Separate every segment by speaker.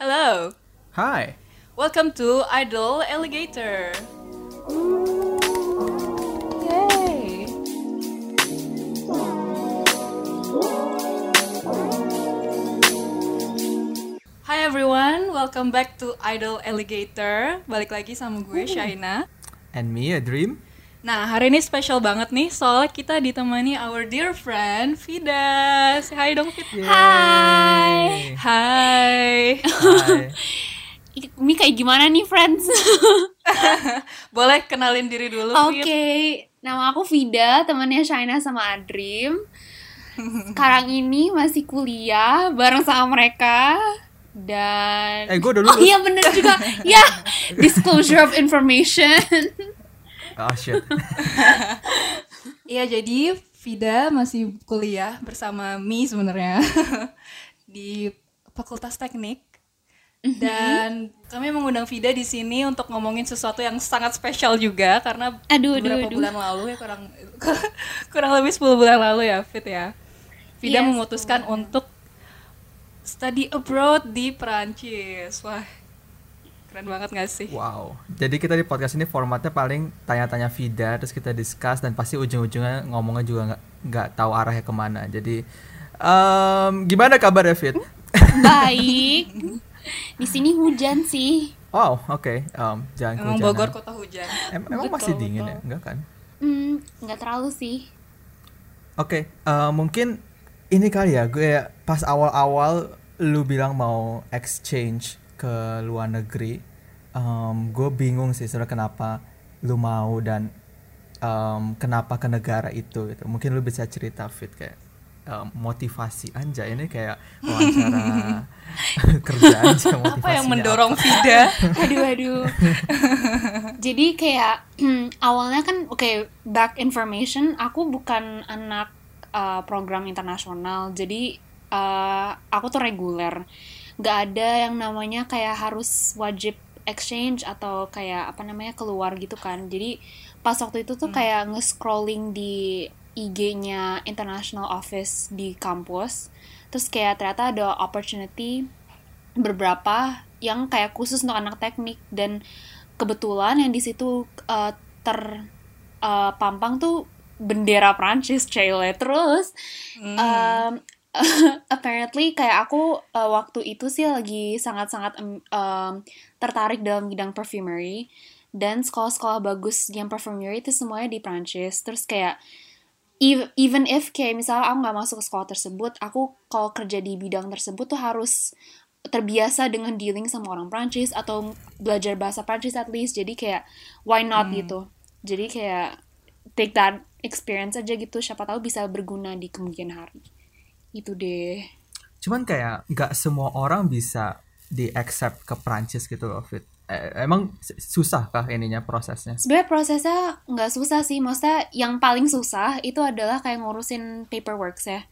Speaker 1: Hello.
Speaker 2: Hi.
Speaker 1: Welcome to Idol Alligator.
Speaker 3: Yay!
Speaker 1: Hi everyone, welcome back to Idol Alligator. Balik lagi sama gue Shaina.
Speaker 2: And me, a dream.
Speaker 1: Nah, hari ini spesial banget nih, soalnya kita ditemani our dear friend Vida. Say hi dong, Vid.
Speaker 3: Hai.
Speaker 1: Hai.
Speaker 2: Hi.
Speaker 3: Ini kayak gimana nih friends?
Speaker 1: Boleh kenalin diri dulu,
Speaker 3: Oke,
Speaker 1: Vid?
Speaker 3: nama aku Vida, temannya Shaina sama Adrim. Sekarang ini masih kuliah bareng sama mereka dan
Speaker 2: Eh, gue udah
Speaker 3: Oh
Speaker 2: lulus.
Speaker 3: iya bener juga. ya, disclosure of information.
Speaker 2: Oh shit.
Speaker 1: Iya, jadi Vida masih kuliah bersama Mi sebenarnya di Fakultas Teknik. Dan kami mengundang Vida di sini untuk ngomongin sesuatu yang sangat spesial juga karena
Speaker 3: Aduh,
Speaker 1: beberapa
Speaker 3: aduh.
Speaker 1: bulan lalu ya kurang kurang lebih 10 bulan lalu ya, Fit ya. Vida
Speaker 3: Yes.
Speaker 1: memutuskan untuk study abroad di Perancis. Wah, keren banget gak sih?
Speaker 2: Wow. Jadi kita di podcast ini formatnya paling tanya-tanya Vida, terus kita discuss dan pasti ujung-ujungnya ngomongnya juga nggak nggak tahu arahnya ke mana. Jadi em, gimana kabar Fit?
Speaker 3: Baik. Di sini hujan sih.
Speaker 2: Wow, oke. Em, jangan
Speaker 1: Emang
Speaker 2: kehujanan.
Speaker 1: Bogor kota hujan.
Speaker 2: Em- emang
Speaker 1: Betul,
Speaker 2: masih dingin
Speaker 1: betul.
Speaker 2: ya? Enggak kan?
Speaker 3: Hmm, nggak terlalu sih.
Speaker 2: Oke, eh, mungkin ini kali ya, gue pas awal-awal lu bilang mau exchange ke luar negeri, em, gue bingung sih sebenarnya kenapa lu mau dan em, kenapa ke negara itu gitu. Mungkin lu bisa cerita fit kayak em, motivasi anja ini kayak wawancara kerja aja
Speaker 1: Apa yang mendorong Vida?
Speaker 3: aduh aduh. Jadi kayak awalnya kan oke back information aku bukan anak uh, program internasional. Jadi uh, aku tuh reguler nggak ada yang namanya kayak harus wajib exchange atau kayak apa namanya keluar gitu kan. Jadi pas waktu itu tuh kayak nge-scrolling di IG-nya international office di kampus. Terus kayak ternyata ada opportunity beberapa yang kayak khusus untuk anak teknik. Dan kebetulan yang di situ uh, terpampang tuh bendera Prancis Chile terus um, apparently kayak aku uh, waktu itu sih lagi sangat-sangat um, um, tertarik dalam bidang perfumery. Dan sekolah-sekolah bagus yang perfumery itu semuanya di Prancis. Terus kayak ev- even if kayak misalnya aku nggak masuk ke sekolah tersebut aku kalau kerja di bidang tersebut tuh harus terbiasa dengan dealing sama orang Prancis atau belajar bahasa Prancis at least. Jadi kayak why not gitu? Jadi kayak take that experience aja gitu. Siapa tahu bisa berguna di kemudian hari itu deh
Speaker 2: Cuman kayak nggak semua orang bisa di accept ke Prancis gitu loh fit. Eh, emang susah kah ininya prosesnya?
Speaker 3: sebenarnya prosesnya nggak susah sih maksudnya yang paling susah itu adalah kayak ngurusin paperwork ya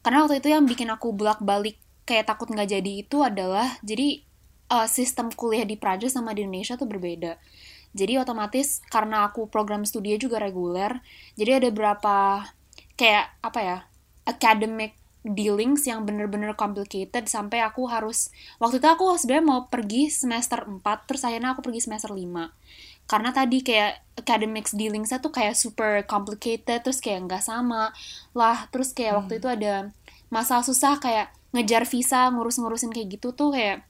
Speaker 3: karena waktu itu yang bikin aku bolak balik kayak takut nggak jadi itu adalah jadi uh, sistem kuliah di Prancis sama di Indonesia tuh berbeda jadi otomatis karena aku program studi juga reguler jadi ada berapa kayak apa ya academic dealings yang bener-bener complicated sampai aku harus waktu itu aku sebenarnya mau pergi semester 4 terus akhirnya aku pergi semester 5 karena tadi kayak academics dealingsnya tuh kayak super complicated terus kayak nggak sama lah. Terus kayak waktu itu ada masalah susah kayak ngejar visa ngurus-ngurusin kayak gitu tuh kayak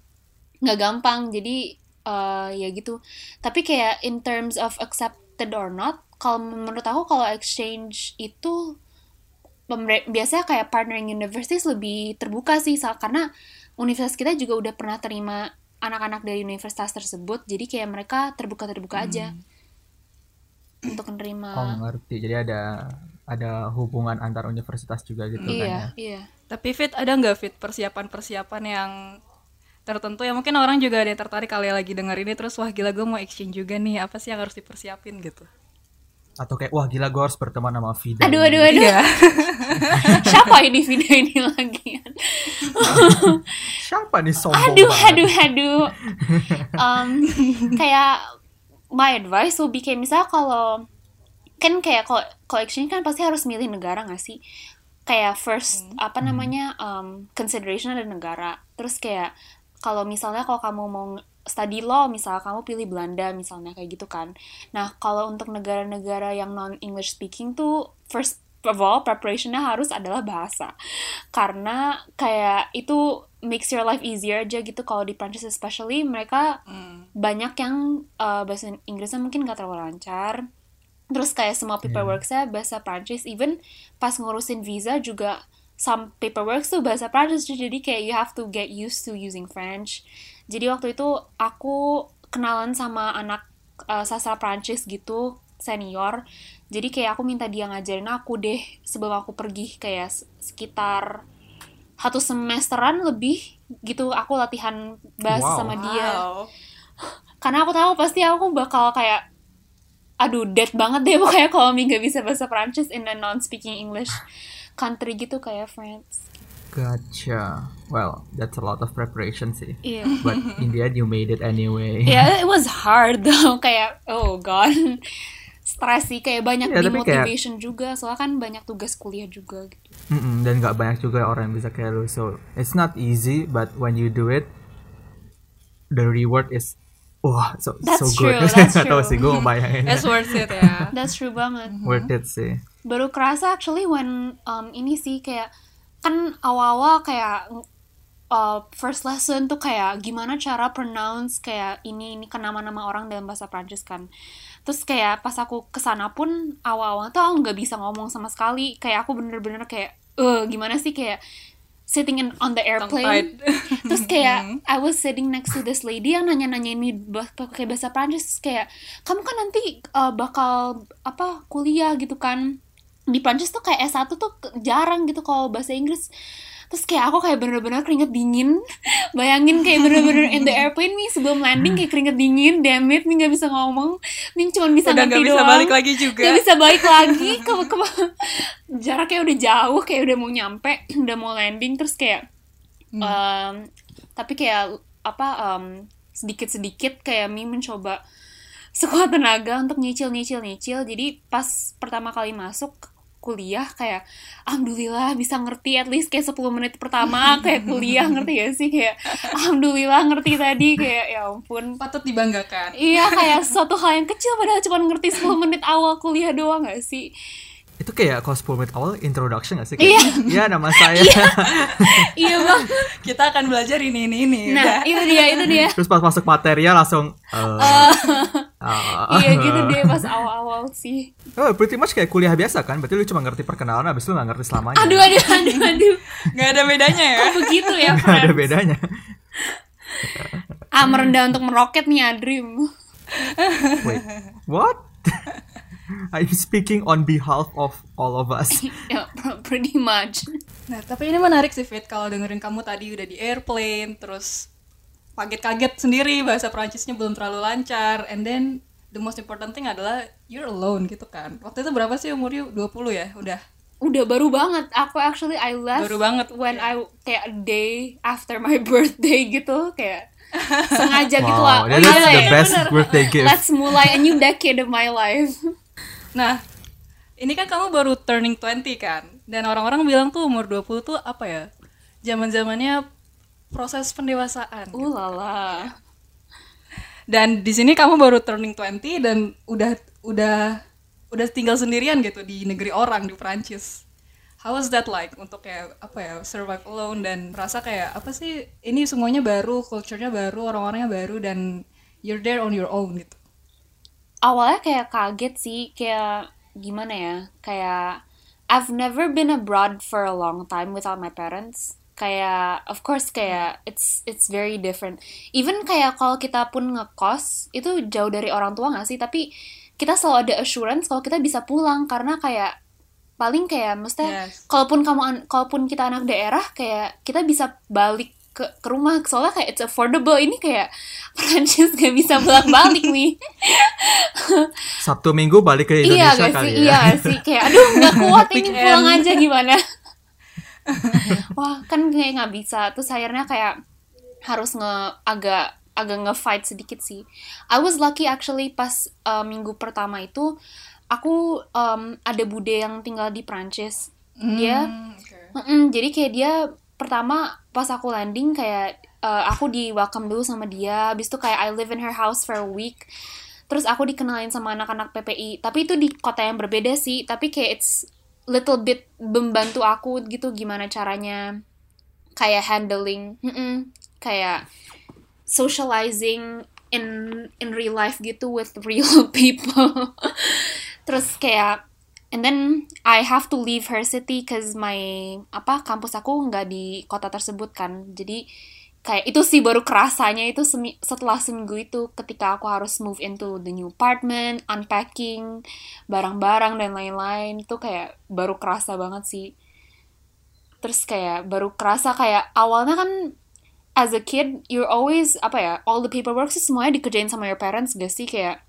Speaker 3: nggak gampang. Jadi eh, ya gitu. Tapi kayak in terms of accepted or not kalau menurut aku kalau exchange itu biasanya kayak partnering universities lebih terbuka sih Sal, karena universitas kita juga udah pernah terima anak-anak dari universitas tersebut jadi kayak mereka terbuka-terbuka aja untuk menerima.
Speaker 2: Oh ngerti. Jadi ada ada hubungan antar universitas juga gitu kan ya.
Speaker 3: iya. Iya
Speaker 1: Tapi Fit ada nggak Fit persiapan-persiapan yang tertentu? Ya mungkin orang juga ada yang tertarik kali ya lagi denger ini terus wah gila gue mau exchange juga nih. Apa sih yang harus dipersiapin? gitu
Speaker 2: Atau kayak wah gila gue harus berteman sama Vida.
Speaker 3: aduh aduh aduh.
Speaker 1: Iya.
Speaker 3: Siapa ini video ini lagi?
Speaker 2: Siapa nih sombong
Speaker 3: aduh
Speaker 2: banget?
Speaker 3: aduh aduh. Um, kayak my advice will be kayak misalnya kalau kan kayak kalau exchange kan pasti harus milih negara nggak sih? Kayak first apa namanya um, consideration ada negara. Terus kayak kalau misalnya kalau kamu mau study law misalnya kamu pilih Belanda misalnya kayak gitu kan. Nah kalau untuk negara-negara yang non English speaking tuh first of all preparationnya harus adalah bahasa. Karena kayak itu makes your life easier aja gitu. Kalau di Prancis especially mereka banyak yang uh, bahasa Inggrisnya mungkin gak terlalu lancar. Terus kayak semua paperworknya bahasa Prancis. Even pas ngurusin visa juga some paperwork tuh bahasa Prancis jadi kayak you have to get used to using French jadi waktu itu aku kenalan sama anak uh, sastra Prancis gitu senior jadi kayak aku minta dia ngajarin aku deh sebelum aku pergi kayak sekitar satu semesteran lebih gitu aku latihan bahasa
Speaker 2: Wow.
Speaker 3: sama dia
Speaker 1: Wow.
Speaker 3: karena aku tahu pasti aku bakal kayak aduh dead banget deh pokoknya kalau Mi nggak bisa bahasa Prancis in a non speaking English country gitu kayak France
Speaker 2: Gotcha. Well, that's a lot of preparation sih.
Speaker 3: iya
Speaker 2: But in the end you made it anyway.
Speaker 3: yeah it was hard though kayak oh god stres sih kayak banyak
Speaker 2: Iya, tapi kayak-
Speaker 3: demotivation juga soalnya kan banyak tugas kuliah juga gitu
Speaker 2: Mm-mm, dan nggak banyak juga orang yang bisa kayak lu. So it's not easy, but when you do it, the reward is wah so
Speaker 3: That's
Speaker 2: so good.
Speaker 3: true, that's
Speaker 2: Nggak tahu
Speaker 3: true.
Speaker 2: sih gue ngebayanginnya.
Speaker 1: It's worth it ya.
Speaker 3: that's true banget
Speaker 2: Worth it sih.
Speaker 3: baru kerasa actually when um, ini sih kayak kan awal-awal kayak uh, first lesson tuh kayak gimana cara pronounce kayak ini ini ke nama-nama orang dalam bahasa Prancis kan. Terus kayak pas aku ke sana pun awal-awal tuh aku nggak bisa ngomong sama sekali. Kayak aku bener-bener kayak eh gimana sih? Kayak sitting in on the airplane. Terus kayak I was sitting next to this lady yang nanya-nanyain ini pakai bahasa Prancis Terus kayak kamu kan nanti uh, bakal apa kuliah gitu kan di Prancis tuh kayak S1 tuh jarang gitu kalau bahasa Inggris. Terus kayak aku kayak bener-bener keringet dingin. Bayangin kayak bener-bener in the airplane nih sebelum landing kayak keringet dingin. Damn it nih nggak bisa ngomong. Nih cuma bisa
Speaker 1: Udah
Speaker 3: ngerti
Speaker 1: nggak bisa
Speaker 3: doang.
Speaker 1: balik lagi juga.
Speaker 3: Nggak bisa balik lagi. Ke, ke jaraknya udah jauh kayak udah mau nyampe udah mau landing. Terus kayak em, tapi kayak apa em, sedikit-sedikit kayak Mi mencoba sekuat tenaga untuk nyicil nyicil nyicil jadi pas pertama kali masuk kuliah kayak alhamdulillah bisa ngerti at least kayak 10 menit pertama kayak kuliah ngerti gak sih kayak alhamdulillah ngerti tadi kayak ya ampun
Speaker 1: Patut dibanggakan.
Speaker 3: Iya kayak suatu hal yang kecil padahal cuma ngerti 10 menit awal kuliah doang gak sih?
Speaker 2: Itu kayak kalau 10 menit awal introduction gak sih?
Speaker 3: Iya.
Speaker 2: Kayak, Iya nama saya.
Speaker 3: Iya bang.
Speaker 1: Kita akan belajar ini ini ini.
Speaker 3: Nah itu dia itu dia.
Speaker 2: Terus pas masuk material langsung eh, ah.
Speaker 3: Iya gitu deh pas awal-awal sih.
Speaker 2: Oh, pretty much kayak kuliah biasa kan? Berarti lu cuma ngerti perkenalan habis lu gak ngerti selamanya.
Speaker 3: Aduh aduh aduh aduh.
Speaker 1: Nggak ada bedanya ya.
Speaker 3: Kok begitu ya
Speaker 2: Gak ada bedanya.
Speaker 3: Ah merendah untuk meroket nih Adrim.
Speaker 2: Wait, what? I'm speaking on behalf of all of us.
Speaker 3: ya pretty much.
Speaker 1: Nah, tapi ini menarik sih Fit kalau dengerin kamu tadi udah di airplane terus kaget-kaget sendiri bahasa Prancisnya belum terlalu lancar and then the most important thing adalah you're alone gitu kan. Waktu itu berapa sih umur you? 20 ya? Udah.
Speaker 3: Udah baru banget. Aku actually I left
Speaker 1: Baru banget,
Speaker 3: when
Speaker 1: iya.
Speaker 3: I kayak a day after my birthday gitu kayak sengaja gitu
Speaker 2: Wow,
Speaker 3: lah.
Speaker 2: that is
Speaker 3: Iya,
Speaker 2: the
Speaker 3: iya,
Speaker 2: best
Speaker 3: bener.
Speaker 2: birthday gift.
Speaker 3: Let's mulai a new decade of my life.
Speaker 1: Nah, ini kan kamu baru turning 20 kan? Dan orang-orang bilang tuh umur 20 tuh apa ya? Zaman-zamannya proses pendewasaan.
Speaker 3: Uh lala.
Speaker 1: Dan di sini kamu baru turning 20 dan udah udah udah tinggal sendirian gitu di negeri orang di Prancis. How was that like untuk kayak apa ya survive alone dan merasa kayak apa sih ini semuanya baru, culture-nya baru, orang-orangnya baru dan you're there on your own gitu.
Speaker 3: awalnya kayak kaget sih kayak gimana ya kayak I've never been abroad for a long time without my parents kayak of course kayak it's it's very different. Even kayak kalau kita pun ngekos itu jauh dari orang tua nggak sih? Tapi kita selalu ada assurance kalau kita bisa pulang karena kayak paling kayak maksudnya
Speaker 1: Yes.
Speaker 3: kalaupun kamu an- kalaupun kita anak daerah kayak kita bisa balik ke, ke rumah. Soalnya kayak it's affordable. Ini kayak Prancis gak bisa bolak balik nih.
Speaker 2: Sabtu Minggu balik ke
Speaker 3: iya
Speaker 2: Indonesia
Speaker 3: gak
Speaker 2: kali
Speaker 3: sih?
Speaker 2: ya.
Speaker 3: iya sih? Kayak aduh nggak kuat ini pulang aja gimana wah kan kayak nggak bisa. Terus akhirnya kayak harus nge agak agak nge-fight sedikit sih. I was lucky actually pas uh, minggu pertama itu aku um, ada bude yang tinggal di Prancis. Dia
Speaker 1: Hmm, oke.
Speaker 3: Mm-mm, jadi kayak dia pertama pas aku landing kayak uh, aku di welcome dulu sama dia. Habis itu kayak I live in her house for a week. Terus aku dikenalin sama anak-anak PPI tapi itu di kota yang berbeda sih. Tapi kayak it's little bit membantu aku gitu gimana caranya kayak handling mm-mm, kayak socializing in in real life gitu with real people. Terus kayak and then I have to leave her city cause my apa kampus aku nggak di kota tersebut kan. Jadi kayak itu sih baru kerasanya itu semi, setelah seminggu itu ketika aku harus move into the new apartment unpacking barang-barang dan lain-lain itu kayak baru kerasa banget sih. Terus kayak baru kerasa kayak awalnya kan as a kid you're always apa ya all the paperwork sih semuanya dikerjain sama your parents gak sih? Kayak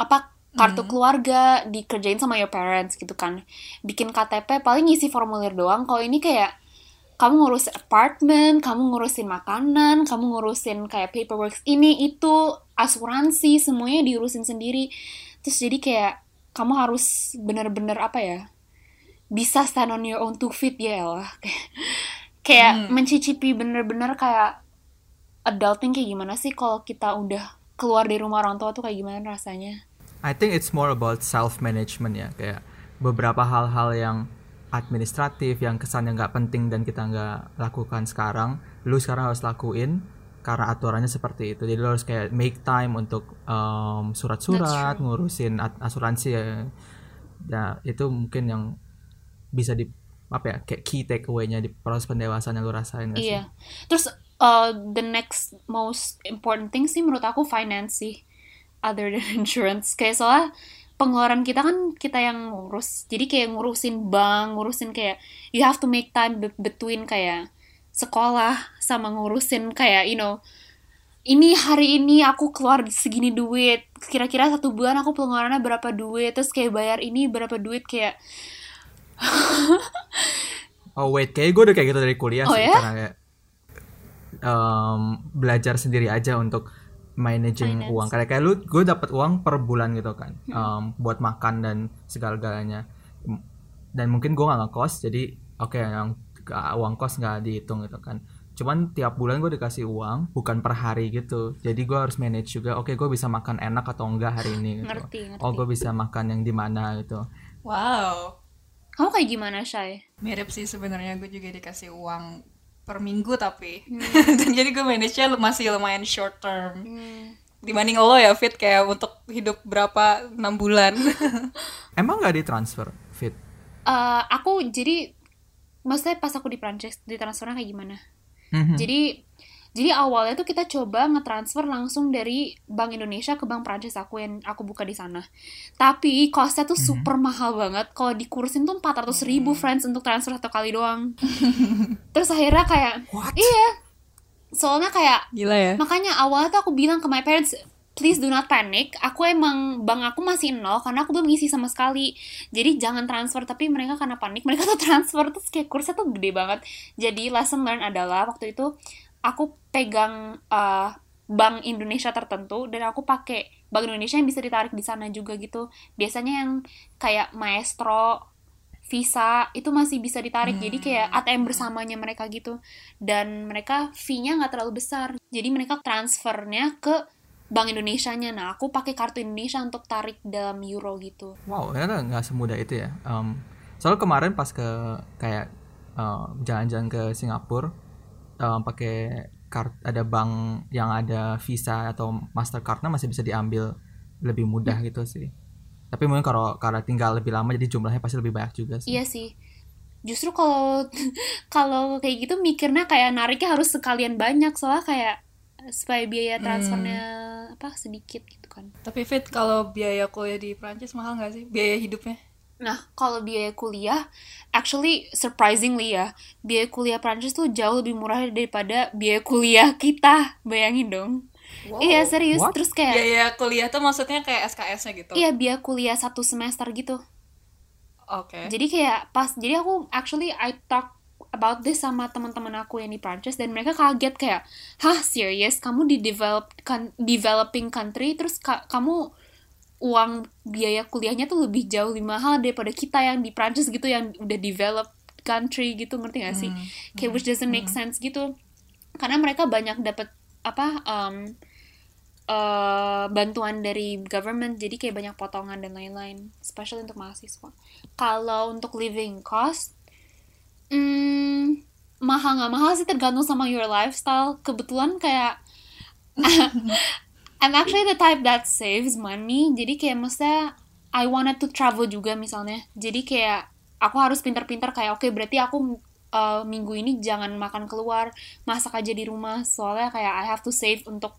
Speaker 3: apa kartu
Speaker 1: Hmm.
Speaker 3: keluarga dikerjain sama your parents gitu kan. Bikin KTP paling ngisi formulir doang. Kalau ini kayak kamu ngurus apartemen, kamu ngurusin makanan, kamu ngurusin kayak paperwork ini itu, asuransi, semuanya diurusin sendiri. Terus jadi kayak kamu harus bener-bener apa ya, bisa stand on your own two feet ya lah. kayak mencicipi bener-bener kayak adulting kayak gimana sih kalau kita udah keluar dari rumah orang tua tuh kayak gimana rasanya?
Speaker 2: I think it's more about self management ya kayak beberapa hal-hal yang administratif yang kesannya nggak penting dan kita nggak lakukan sekarang lu sekarang harus lakuin karena aturannya seperti itu jadi lu harus kayak make time untuk um, surat-surat ngurusin asuransi ya Nah, itu mungkin yang bisa di apa ya kayak key takeaway-nya di proses pendewasaan yang lu rasain gak sih?
Speaker 3: Iya. Terus uh, the next most important thing sih menurut aku finance sih. Other than insurance. Kayak soalnya pengeluaran kita kan kita yang ngurus. Jadi kayak ngurusin bank, ngurusin kayak you have to make time be- between kayak sekolah sama ngurusin kayak you know ini hari ini aku keluar segini duit kira-kira satu bulan aku pengeluarannya berapa duit terus kayak bayar ini berapa duit kayak
Speaker 2: Oh wait, kayak gue udah kayak gitu dari kuliah
Speaker 3: Oh
Speaker 2: sih
Speaker 3: ya?
Speaker 2: karena kayak um, belajar sendiri aja untuk managing
Speaker 3: Finance.
Speaker 2: uang. Kayak kayak lu, gue dapat uang per bulan gitu kan, um, buat makan dan segala-galanya. M- Dan mungkin gue nggak ngekos, jadi oke yang uh, uang kos nggak dihitung gitu kan. Cuman tiap bulan gue dikasih uang, bukan per hari gitu. Jadi gue harus manage juga. Oke, gue bisa makan enak atau enggak hari ini gitu.
Speaker 3: ngerti ngerti
Speaker 2: Oh, gue bisa makan yang di mana gitu.
Speaker 1: Wow.
Speaker 3: kamu kayak gimana Shay?
Speaker 1: Mirip sih sebenarnya gue juga dikasih uang per minggu tapi
Speaker 3: Hmm.
Speaker 1: dan jadi gue manage-nya masih lumayan short term dibanding lo ya fit kayak untuk hidup berapa enam bulan
Speaker 2: Emang nggak ditransfer fit?
Speaker 3: Eh, aku jadi maksudnya pas aku di Prancis di transfernya kayak gimana?
Speaker 2: Mhm.
Speaker 3: Jadi jadi awalnya tuh kita coba ngetransfer langsung dari Bank Indonesia ke Bank Prancis aku yang aku buka di sana. Tapi costnya tuh super mahal banget. Kalau dikursin tuh 400 ribu friends untuk transfer satu kali doang. Terus akhirnya kayak iya. Soalnya kayak
Speaker 1: gila ya
Speaker 3: Makanya awalnya tuh aku bilang ke my parents, please do not panic. Aku emang bank aku masih nol karena aku belum ngisi sama sekali. Jadi jangan transfer. Tapi mereka karena panik, mereka tuh transfer terus kayak kursnya tuh gede banget. Jadi lesson learn adalah waktu itu aku pegang uh, bank Indonesia tertentu dan aku pakai bank Indonesia yang bisa ditarik di sana juga gitu. Biasanya yang kayak Maestro Visa itu masih bisa ditarik. Jadi kayak ATM bersamanya mereka gitu. Dan mereka fee-nya nggak terlalu besar. Jadi mereka transfernya ke Bank Indonesia-nya. Nah aku pakai kartu Indonesia untuk tarik dalam euro gitu.
Speaker 2: Wow, ternyata nggak semudah itu ya. Um, soalnya kemarin pas ke kayak um, jalan-jalan ke Singapura, um, pakai kart ada bank yang ada Visa atau Mastercardnya masih bisa diambil lebih mudah gitu sih. Tapi mungkin kalau karena tinggal lebih lama jadi jumlahnya pasti lebih banyak juga sih.
Speaker 3: iya sih. Justru kalau kalau kayak gitu mikirnya kayak nariknya harus sekalian banyak soalnya kayak supaya biaya transfernya apa sedikit gitu kan.
Speaker 1: Tapi fit kalau biaya kuliah di Prancis mahal nggak sih? Biaya hidupnya
Speaker 3: Nah, kalau biaya kuliah, actually surprisingly ya, biaya kuliah Prancis tuh jauh lebih murah daripada biaya kuliah kita. Bayangin dong. Iya, serius.
Speaker 2: What?
Speaker 3: Terus kayak,
Speaker 1: biaya kuliah tuh maksudnya kayak SKS-nya gitu
Speaker 3: iya biaya kuliah satu semester gitu.
Speaker 1: oke
Speaker 3: Jadi kayak pas, jadi aku actually I talk about this sama teman-teman aku yang di Prancis dan mereka kaget kayak, hah serius? Kamu di develop kan, developing country terus ka- kamu uang biaya kuliahnya tuh lebih jauh lebih mahal daripada kita yang di Prancis gitu yang udah developed country gitu ngerti gak sih? Kayak which doesn't make sense gitu. karena mereka banyak dapat apa um, uh, bantuan dari government jadi kayak banyak potongan dan lain-lain especially untuk mahasiswa. Kalau untuk living cost hmm, mahal nggak mahal sih tergantung sama your lifestyle. Kebetulan kayak I'm actually the type that saves money. Jadi kayak maksudnya I wanted to travel juga misalnya. Jadi kayak aku harus pintar-pintar kayak oke okay, berarti aku uh, minggu ini jangan makan keluar masak aja di rumah. Soalnya kayak I have to save untuk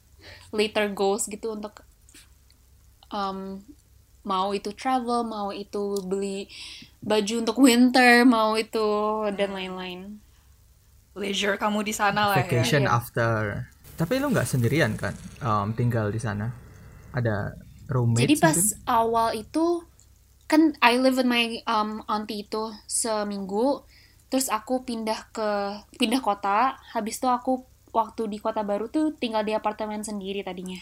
Speaker 3: later goals gitu untuk um, mau itu travel mau itu beli baju untuk winter mau itu dan lain-lain.
Speaker 1: Leisure kamu di sana lah
Speaker 2: vacation
Speaker 1: ya.
Speaker 2: after tapi lu nggak sendirian kan? Um, tinggal di sana? Ada roommate
Speaker 3: jadi pas mungkin? awal itu kan I live with my um, auntie itu seminggu. Terus aku pindah ke pindah kota. Habis itu aku waktu di kota baru tuh tinggal di apartemen sendiri tadinya.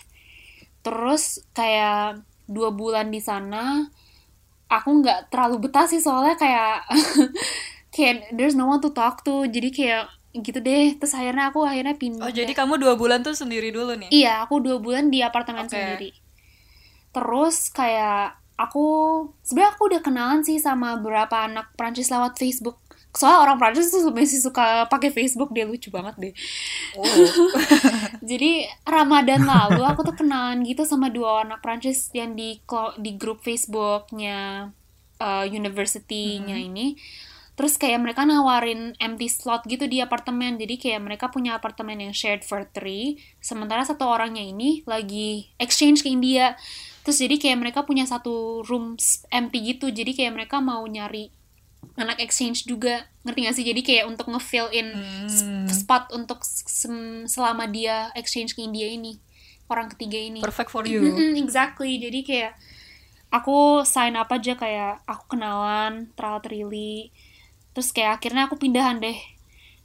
Speaker 3: Terus kayak dua bulan di sana aku nggak terlalu betah sih soalnya kayak kayak there's no one to talk to. Jadi kayak gitu deh. Terus akhirnya aku akhirnya pindah.
Speaker 1: Oh jadi kamu dua bulan tuh sendiri dulu nih?
Speaker 3: Iya aku dua bulan di apartemen okay. sendiri. Terus kayak aku sebenarnya aku udah kenalan sih sama beberapa anak Prancis lewat Facebook. Soalnya orang Prancis tuh masih suka pakai Facebook dia lucu banget deh. Oh. jadi Ramadan lalu aku tuh kenalan gitu sama dua anak Prancis yang di di grup Facebooknya uh, university-nya hmm. ini terus kayak mereka nawarin empty slot gitu di apartemen. Jadi kayak mereka punya apartemen yang shared for three. Sementara satu orangnya ini lagi exchange ke India. Terus jadi kayak mereka punya satu room empty gitu. Jadi kayak mereka mau nyari anak exchange juga. Ngerti gak sih? Jadi kayak untuk ngefill in hmm. spot untuk selama dia exchange ke India ini. Orang ketiga ini.
Speaker 1: Perfect for you.
Speaker 3: Exactly. Jadi kayak aku sign up aja kayak aku kenalan trial really terus kayak akhirnya aku pindahan deh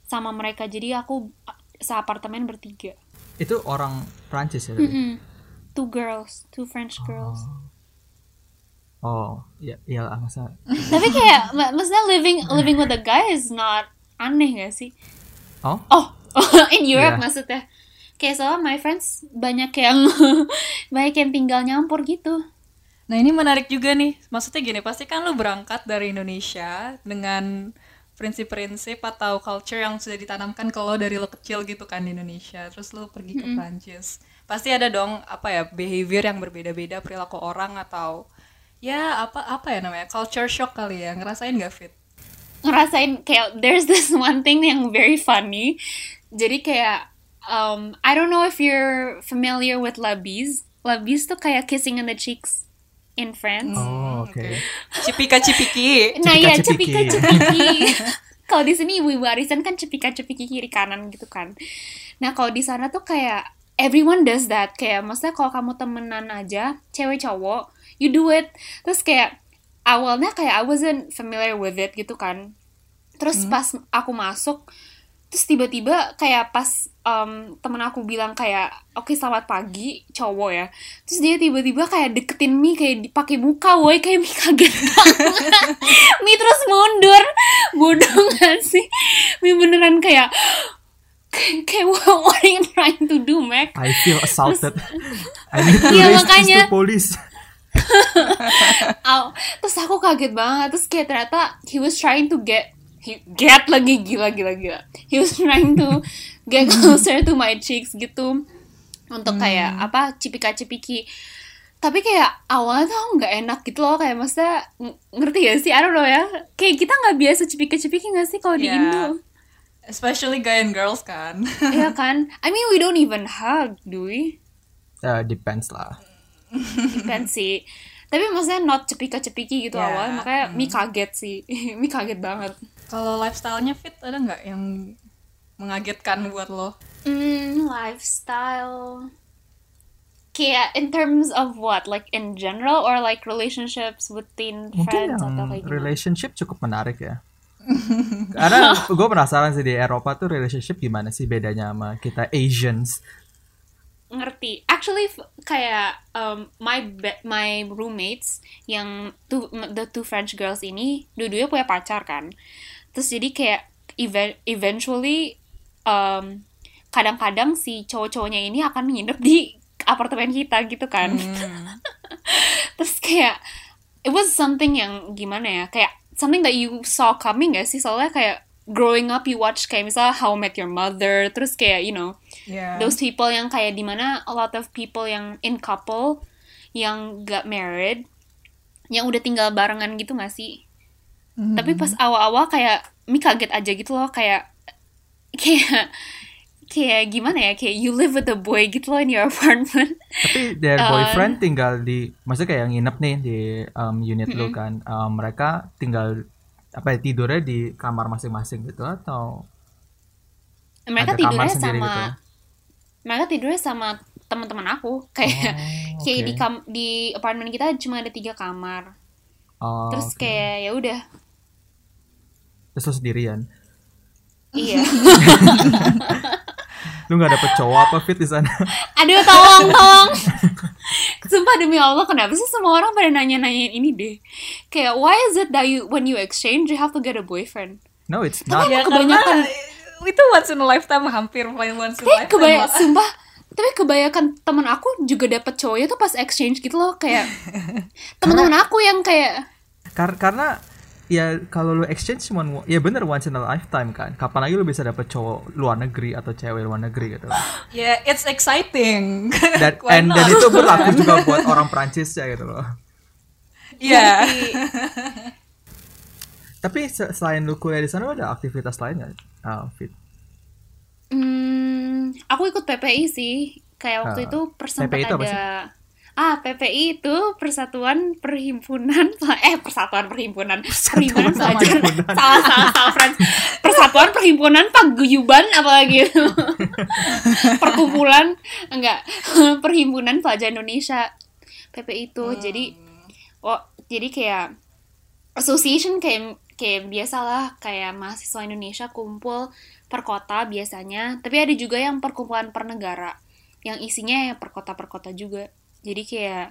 Speaker 3: sama mereka jadi aku seapartemen bertiga
Speaker 2: itu orang Prancis ya
Speaker 3: mm -hmm. two girls two French girls oh.
Speaker 2: Oh, ya iyalah masa.
Speaker 3: Tapi kayak maksudnya living living with a guy is not aneh gak sih?
Speaker 2: Oh?
Speaker 3: Oh, in Europe yeah. maksudnya. Kayak soalnya my friends banyak yang banyak yang tinggal nyampur gitu.
Speaker 1: Nah ini menarik juga nih. Maksudnya gini, pasti kan lu berangkat dari Indonesia dengan prinsip-prinsip atau culture yang sudah ditanamkan ke lo dari lo kecil gitu kan di Indonesia. Terus lo pergi ke mm -hmm. Prancis. Pasti ada dong apa ya behavior yang berbeda-beda perilaku orang atau ya apa apa ya namanya culture shock kali ya ngerasain gak fit
Speaker 3: ngerasain kayak there's this one thing yang very funny jadi kayak um, I don't know if you're familiar with labis labis tuh kayak kissing in the cheeks in France.
Speaker 2: Oh oke. Okay.
Speaker 1: cipika cipiki
Speaker 3: nah ya cipika cipiki kalau di sini ibu-ibu arisan kan cipika cipiki kiri kanan gitu kan. Nah kalau di sana tuh kayak everyone does that. Kayak maksudnya kalau kamu temenan aja cewek cowok you do it. Terus kayak awalnya kayak I wasn't familiar with it gitu kan. Terus hmm. pas aku masuk terus tiba-tiba kayak pas um, temen aku bilang kayak oke okay, selamat pagi cowok ya. Terus dia tiba-tiba kayak deketin mi kayak dipakai muka woi kayak mi kaget. Banget mi terus mundur. Bodoh gak sih? Mi beneran kayak kayak what, are you trying to do Mac.
Speaker 2: I feel assaulted. Terus, I need to ya, raise makanya, this to police.
Speaker 3: Terus aku kaget banget. Terus kayak ternyata he was trying to get he get lagi gila gila gila. He was trying to get closer to my cheeks gitu. Untuk kayak hmm. apa cipika cipiki tapi kayak awalnya tuh nggak enak gitu loh kayak maksudnya ngerti ya sih? I don't know ya. Kayak kita nggak biasa cipika cipiki nggak sih kalau yeah. di Indo?
Speaker 1: Especially guy and girls kan.
Speaker 3: Iya kan? I mean we don't even hug do we?
Speaker 2: Uh, depends lah.
Speaker 3: Kan sih. Tapi maksudnya not cepika-cepiki gitu yeah. awal makanya mm. mi kaget sih. Mi kaget banget
Speaker 1: kalau lifestylenya fit ada nggak yang mengagetkan buat lo?
Speaker 3: Mm, lifestyle. Kayak in terms of what? Like in general or like relationships within friends
Speaker 2: Mungkin atau kayak gimana? relationship cukup menarik ya. Karena gue penasaran sih di Eropa tuh relationship gimana sih bedanya sama kita Asians?
Speaker 3: Ngerti. Actually kayak um, my my roommates yang two, the two French girls ini dua-duanya punya pacar kan terus jadi kayak event eventually um, kadang-kadang si cowok-cowoknya ini akan nginep di apartemen kita gitu kan. Terus kayak it was something yang gimana ya kayak something that you saw coming gak sih? Soalnya kayak growing up you watch kayak misalnya How I Met Your Mother terus kayak you know
Speaker 1: Yeah.
Speaker 3: those people yang kayak di mana a lot of people yang in couple yang gak married yang udah tinggal barengan gitu gak sih tapi pas awal-awal kayak mi kaget aja gitu loh kayak kayak kayak gimana ya kayak you live with a boy gitu loh in your apartment
Speaker 2: Tapi their boyfriend tinggal di, maksudnya kayak yang nginep nih di um, unit lu kan. Um, mereka tinggal apa ya tidurnya di kamar masing-masing gitu atau
Speaker 3: mereka
Speaker 2: Ada kamar
Speaker 3: tidurnya
Speaker 2: sendiri
Speaker 3: sama
Speaker 2: gitu?
Speaker 3: mereka tidurnya sama teman-teman aku kayak
Speaker 2: Oh,
Speaker 3: kayak
Speaker 2: oke.
Speaker 3: di kam di apartemen kita cuma ada tiga kamar
Speaker 2: Oh,
Speaker 3: terus
Speaker 2: oke.
Speaker 3: kayak ya udah
Speaker 2: terus lu sendirian.
Speaker 3: iya
Speaker 2: Lu nggak dapet cowok apa fit di sana?
Speaker 3: aduh tolong tolong sumpah demi allah kenapa sih semua orang pada nanya-nanyain ini deh kayak why is it that you when you exchange you have to get a boyfriend
Speaker 2: No, it's not.
Speaker 1: Ya,
Speaker 3: kebanyakan-
Speaker 1: karena itu once in a lifetime hampir paling once in a
Speaker 3: tapi
Speaker 1: lifetime.
Speaker 3: kebanyakan sumpah tapi kebanyakan teman aku juga dapet cowoknya tuh pas exchange gitu loh kayak teman-teman aku yang kayak
Speaker 2: Kar- karena ya kalau lu exchange cuma ya bener once in a lifetime kan. Kapan lagi lu bisa dapet cowok luar negeri atau cewek luar negeri gitu.
Speaker 1: Ya, it's exciting.
Speaker 2: Dan and,
Speaker 1: not?
Speaker 2: dan itu berlaku juga buat orang Prancis ya gitu loh.
Speaker 1: Iya.
Speaker 2: Tapi se- selain lu kuliah di sana ada aktivitas lain nggak? Ah, fit.
Speaker 3: Hmm, aku ikut PPI sih. Kayak waktu
Speaker 2: Ah,
Speaker 3: itu persempet
Speaker 2: PPI itu apa
Speaker 3: ada Ah, PPI itu Persatuan Perhimpunan eh Persatuan Perhimpunan. Perhimpunan Pelajar salah salah salah friends Persatuan Perhimpunan Paguyuban apalagi. Itu Perkumpulan enggak. Perhimpunan Pelajar Indonesia. PPI itu jadi oh jadi kayak association kayak kayak biasalah kayak mahasiswa Indonesia kumpul per kota biasanya. Tapi ada juga yang perkumpulan per negara yang isinya ya per kota per kota juga jadi kayak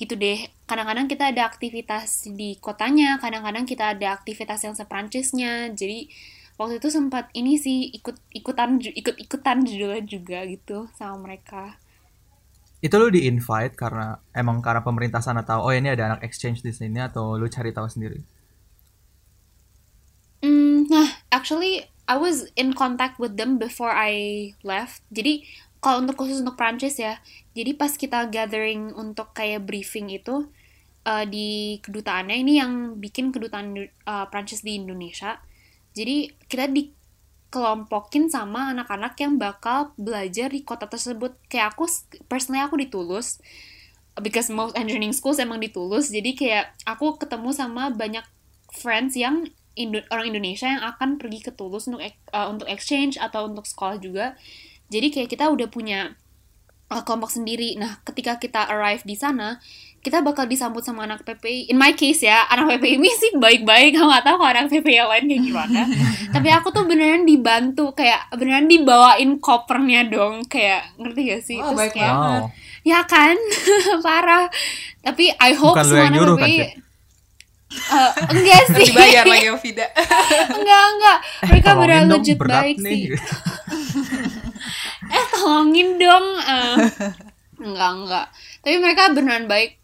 Speaker 3: gitu deh kadang-kadang kita ada aktivitas di kotanya kadang-kadang kita ada aktivitas yang seprancisnya jadi waktu itu sempat ini sih ikut ikutan ikut ikutan juga juga gitu sama mereka
Speaker 2: Itu lu di invite karena emang karena pemerintah sana tahu oh ini ada anak exchange di sini atau lu cari tahu sendiri?
Speaker 3: Mm, nah, actually I was in contact with them before I left. Jadi kalau untuk khusus untuk Prancis ya, jadi pas kita gathering untuk kayak briefing itu uh, di kedutaannya ini yang bikin kedutaan uh, Prancis di Indonesia. Jadi kita dikelompokin sama anak-anak yang bakal belajar di kota tersebut. Kayak aku personally aku di Toulouse because most engineering schools emang di Toulouse. Jadi kayak aku ketemu sama banyak friends yang Indo- orang Indonesia yang akan pergi ke Toulouse untuk uh, untuk exchange atau untuk sekolah juga. Jadi kayak kita udah punya uh, kelompok sendiri. Nah, ketika kita arrive di sana, kita bakal disambut sama anak PPI. In my case ya, anak PPI ini sih baik-baik. Aku nggak tahu kalau anak PPI yang lain kayak gimana. Tapi aku tuh beneran dibantu, kayak beneran dibawain kopernya dong. Kayak ngerti gak sih?
Speaker 1: Oh,
Speaker 3: Terus
Speaker 1: baik
Speaker 3: kayak.
Speaker 2: Wow.
Speaker 3: ya kan, parah. Tapi I hope
Speaker 2: Bukan
Speaker 3: semua anak
Speaker 2: nyuruh kan,
Speaker 3: PPI
Speaker 2: Cip?
Speaker 3: Eh, enggak sih.
Speaker 1: Dibayar lagi sama Vida.
Speaker 3: enggak, enggak. Mereka
Speaker 2: Tolongin
Speaker 3: beneran
Speaker 2: dong,
Speaker 3: legit baik
Speaker 2: nih.
Speaker 3: sih. Eh tolongin dong eh. enggak enggak tapi mereka beneran baik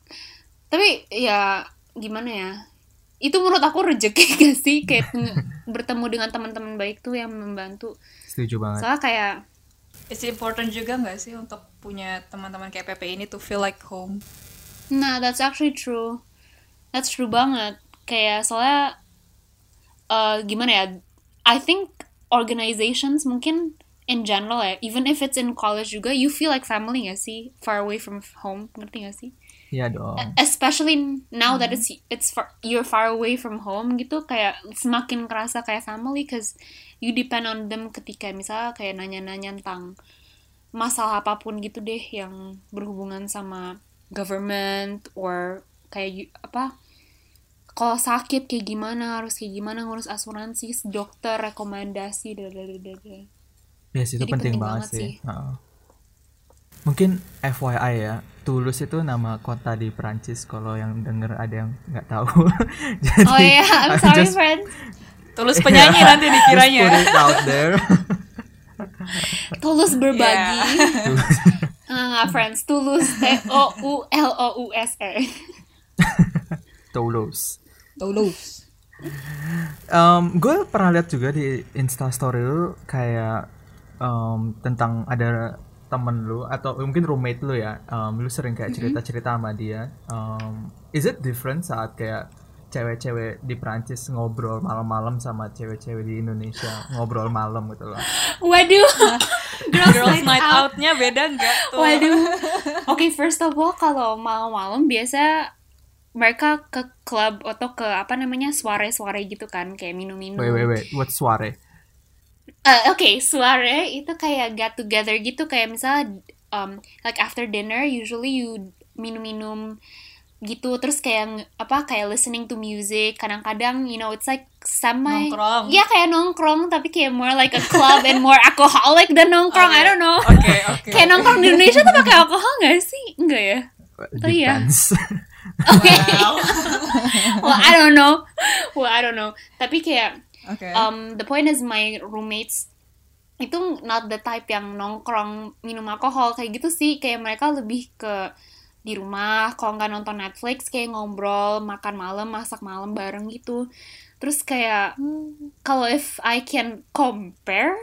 Speaker 3: tapi ya gimana ya itu menurut aku rezeki gak sih kayak bertemu dengan teman-teman baik tuh yang membantu
Speaker 2: Setuju banget.
Speaker 3: soalnya kayak
Speaker 1: It's important juga nggak sih untuk punya teman-teman kayak PP ini to feel like home.
Speaker 3: Nah, that's actually true. That's true banget. Kayak soalnya uh, gimana ya? I think organizations mungkin in general ya, even if it's in college juga, you feel like family gak sih? Far away from home, ngerti gak sih?
Speaker 2: Iya dong.
Speaker 3: Especially now that it's it's far, you're far away from home gitu, kayak semakin kerasa kayak family, cause you depend on them ketika misalnya kayak nanya-nanya tentang masalah apa pun gitu deh yang berhubungan sama government or kayak you- apa kalau sakit kayak gimana harus kayak gimana ngurus asuransi dokter rekomendasi dadadadada.
Speaker 2: Yes, itu
Speaker 3: Jadi
Speaker 2: penting,
Speaker 3: penting
Speaker 2: banget
Speaker 3: banget
Speaker 2: sih.
Speaker 3: sih.
Speaker 2: Heeh. Mungkin FYI ya, Toulouse itu nama kota di Prancis. Kalau yang denger ada yang nggak tahu. Jadi,
Speaker 3: oh ya I'm sorry
Speaker 2: just-
Speaker 3: friends
Speaker 1: Tulus penyanyi nanti
Speaker 2: just
Speaker 1: dikiranya.
Speaker 2: put it out there.
Speaker 3: tulus berbagi nggak friends tulus T O U L O U S E
Speaker 2: Tulus.
Speaker 1: Tulus.
Speaker 2: Um, gue pernah lihat juga di Instastory lu kayak um, tentang ada temen lu atau mungkin roommate lu ya, um, lu sering kayak cerita-cerita sama dia. Um, is it different saat kayak cewek-cewek di Prancis ngobrol malam-malam sama cewek-cewek di Indonesia ngobrol malam gitu loh.
Speaker 3: waduh
Speaker 1: Girls night out-nya beda nggak tuh?
Speaker 3: Waduh. Oke, first of all kalau malam-malam biasa mereka ke klub atau ke apa namanya suare-suare gitu kan, kayak minum-minum.
Speaker 2: Wait, wait, wait. What's soiree?
Speaker 3: Eh, Oke, suare itu kayak get together gitu, kayak misalnya um, like after dinner usually you minum-minum gitu terus kayak apa kayak listening to music kadang-kadang you know it's like semi
Speaker 1: Nongkrong.
Speaker 3: ya kayak nongkrong tapi kayak more like a club and more alcoholic than nongkrong I don't know
Speaker 1: Oke, oke.
Speaker 3: kayak nongkrong di Indonesia tuh pakai alkohol nggak sih enggak ya Oh, iya.
Speaker 1: Wow.
Speaker 3: well I don't know well I don't know tapi kayak
Speaker 1: Oke.
Speaker 3: um the point is my roommates itu not the type yang nongkrong minum alkohol kayak gitu sih. Kayak mereka lebih ke di rumah kalau nggak nonton Netflix kayak ngobrol makan malam masak malam bareng gitu. Terus kayak kalau if I can compare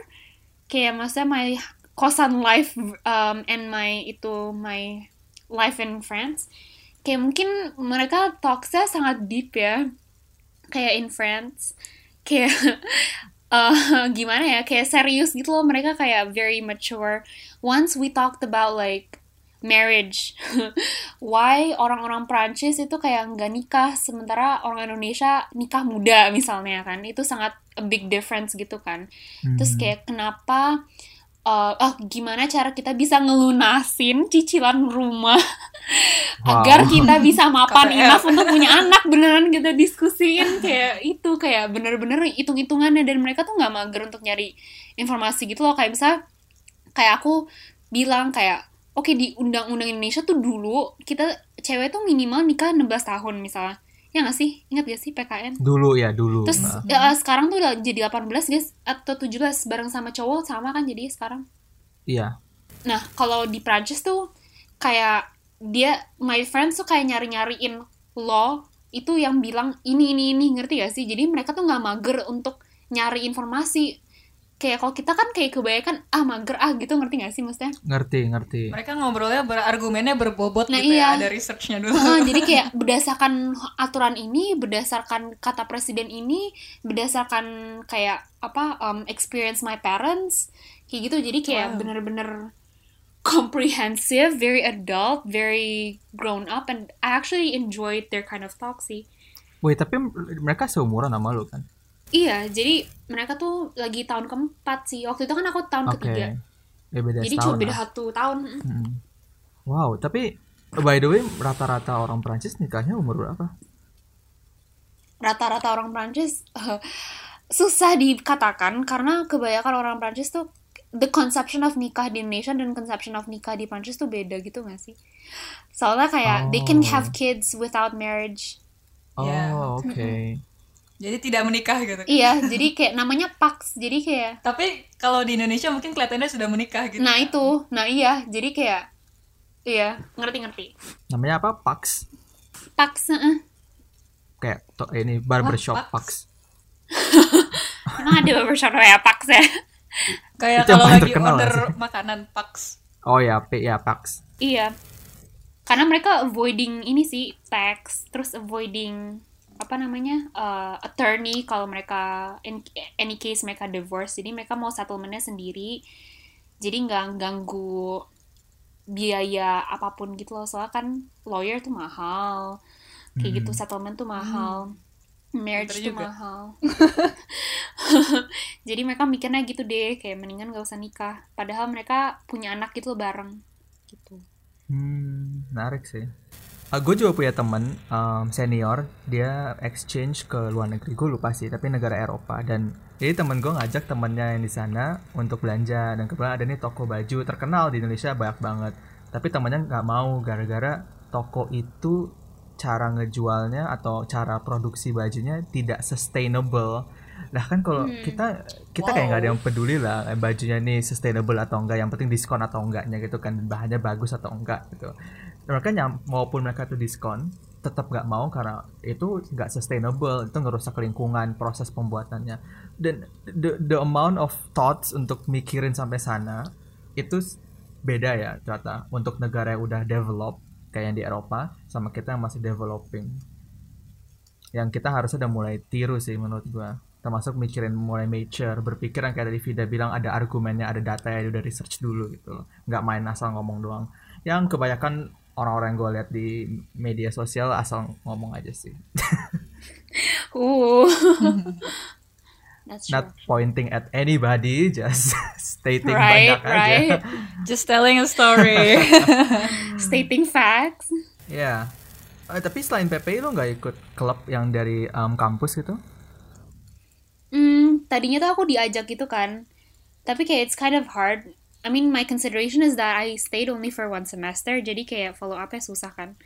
Speaker 3: kayak maksudnya my kosan life um, and my itu my life in France kayak mungkin mereka talksnya sangat deep ya. Kayak in France kayak eh, gimana ya kayak serius gitu loh. Mereka kayak very mature. Once we talked about like marriage why orang-orang Prancis itu kayak nggak nikah sementara orang Indonesia nikah muda misalnya kan itu sangat a big difference gitu kan. Terus kayak kenapa uh, oh gimana cara kita bisa ngelunasin cicilan rumah?
Speaker 2: Wow.
Speaker 3: agar kita bisa mapan enough untuk punya anak beneran kita diskusiin. Kayak itu kayak bener-bener hitung-hitungannya. Dan mereka tuh nggak mager untuk nyari informasi gitu loh. Kayak bisa kayak aku bilang kayak oke di undang-undang Indonesia tuh dulu kita cewek tuh minimal nikah 16 tahun misalnya ya nggak sih ingat gak sih PKN
Speaker 2: dulu ya dulu.
Speaker 3: terus
Speaker 2: Nah.
Speaker 3: ya, sekarang tuh udah jadi 18 guys atau 17 bareng sama cowok sama kan jadi sekarang
Speaker 2: Iya.
Speaker 3: Nah, kalau di Prancis tuh kayak dia my friends tuh kayak nyari-nyariin law itu yang bilang ini ini ini ngerti gak sih? Jadi mereka tuh nggak mager untuk nyari informasi. Kayak kalau kita kan kayak kebanyakan ah mager ah gitu ngerti gak sih maksudnya?
Speaker 2: Ngerti, ngerti.
Speaker 1: Mereka ngobrolnya berargumennya berbobot
Speaker 3: Nah,
Speaker 1: gitu
Speaker 3: iya.
Speaker 1: ya, ada researchnya dulu.
Speaker 3: Heeh, jadi kayak berdasarkan aturan ini, berdasarkan kata presiden ini, berdasarkan kayak apa um, experience my parents, kayak gitu. Jadi kayak
Speaker 1: Wow.
Speaker 3: bener-bener comprehensive, very adult, very grown up, and I actually enjoyed their kind of talk sih.
Speaker 2: Wait, tapi mereka seumuran sama lu kan?
Speaker 3: Iya, jadi mereka tuh lagi tahun keempat sih. Waktu itu kan aku tahun
Speaker 2: Oke.
Speaker 3: ketiga.
Speaker 2: Ya beda
Speaker 3: Jadi cuma beda satu tahun.
Speaker 2: Hmm. Wow, tapi by the way rata-rata orang Prancis nikahnya umur berapa?
Speaker 3: rata-rata orang Prancis eh, susah dikatakan karena kebanyakan orang Prancis tuh the conception of nikah di Indonesia dan conception of nikah di Prancis tuh beda gitu gak sih? Soalnya kayak they can
Speaker 2: Oh.
Speaker 3: have kids without marriage.
Speaker 2: Oh,
Speaker 1: Ya.
Speaker 2: oke.
Speaker 1: Jadi tidak menikah gitu.
Speaker 3: Iya, jadi kayak namanya pax. Jadi kayak
Speaker 1: Tapi kalau di Indonesia mungkin kelihatannya sudah menikah gitu.
Speaker 3: nah itu, nah iya, jadi kayak iya, ngerti-ngerti.
Speaker 2: Namanya apa? Pax.
Speaker 3: Pax, heeh.
Speaker 2: Kayak to, ini barbershop
Speaker 1: Wah,
Speaker 2: Pax.
Speaker 3: Emang ada barbershop ya Pax ya?
Speaker 1: Kayak kalau lagi
Speaker 2: terkenal
Speaker 1: order
Speaker 2: sih?
Speaker 1: makanan Pax.
Speaker 2: Oh ya, P ya Pax.
Speaker 3: Iya. Karena mereka avoiding ini sih tax, terus avoiding apa namanya uh, attorney kalau mereka in any case mereka divorce, jadi mereka mau settlementnya sendiri, jadi nggak ganggu biaya apa pun gitu loh. Soalnya kan lawyer tuh mahal, kayak gitu settlement tuh mahal, marriage
Speaker 1: Pinter
Speaker 3: tuh
Speaker 1: juga.
Speaker 3: mahal. jadi mereka mikirnya gitu deh, kayak mendingan gak usah nikah. Padahal mereka punya anak gitu loh bareng, gitu.
Speaker 2: Hmm, menarik sih. Gue juga punya temen um, senior, dia exchange ke luar negeri. Gue lupa sih, tapi negara Eropa. Dan jadi temen gue ngajak temennya yang di sana untuk belanja. Dan kebetulan ada nih toko baju terkenal di Indonesia banyak banget. Tapi temennya nggak mau gara-gara toko itu cara ngejualnya atau cara produksi bajunya tidak sustainable. Nah kan kalau kita kita kayak nggak ada yang peduli lah eh, bajunya nih sustainable atau enggak, yang penting diskon atau enggaknya gitu kan bahannya bagus atau enggak gitu. Mereka nyam, maupun mereka tuh diskon tetap nggak mau karena itu nggak sustainable itu ngerusak lingkungan proses pembuatannya. Dan the, the amount of thoughts untuk mikirin sampai sana itu beda ya ternyata untuk negara yang udah develop kayak yang di Eropa sama kita yang masih developing. Yang kita harusnya udah mulai tiru sih menurut gua. Termasuk mikirin mulai mature berpikir yang kayak tadi Vida bilang ada argumennya ada data ya udah research dulu gitu nggak main asal ngomong doang. Yang kebanyakan orang-orang yang gue lihat di media sosial asal ngomong aja sih
Speaker 3: Uh. That's true.
Speaker 2: not pointing at anybody just stating
Speaker 3: Right,
Speaker 2: banyak aja
Speaker 3: right.
Speaker 1: Just telling a story.
Speaker 3: Stating facts.
Speaker 2: ya Eh, tapi selain PPI lo nggak ikut klub yang dari um, kampus gitu
Speaker 3: Hmm, tadinya tuh aku diajak gitu kan. Tapi kayak it's kind of hard. I mean, my consideration is that I stayed only for one semester, jadi kayak follow up-nya susah kan.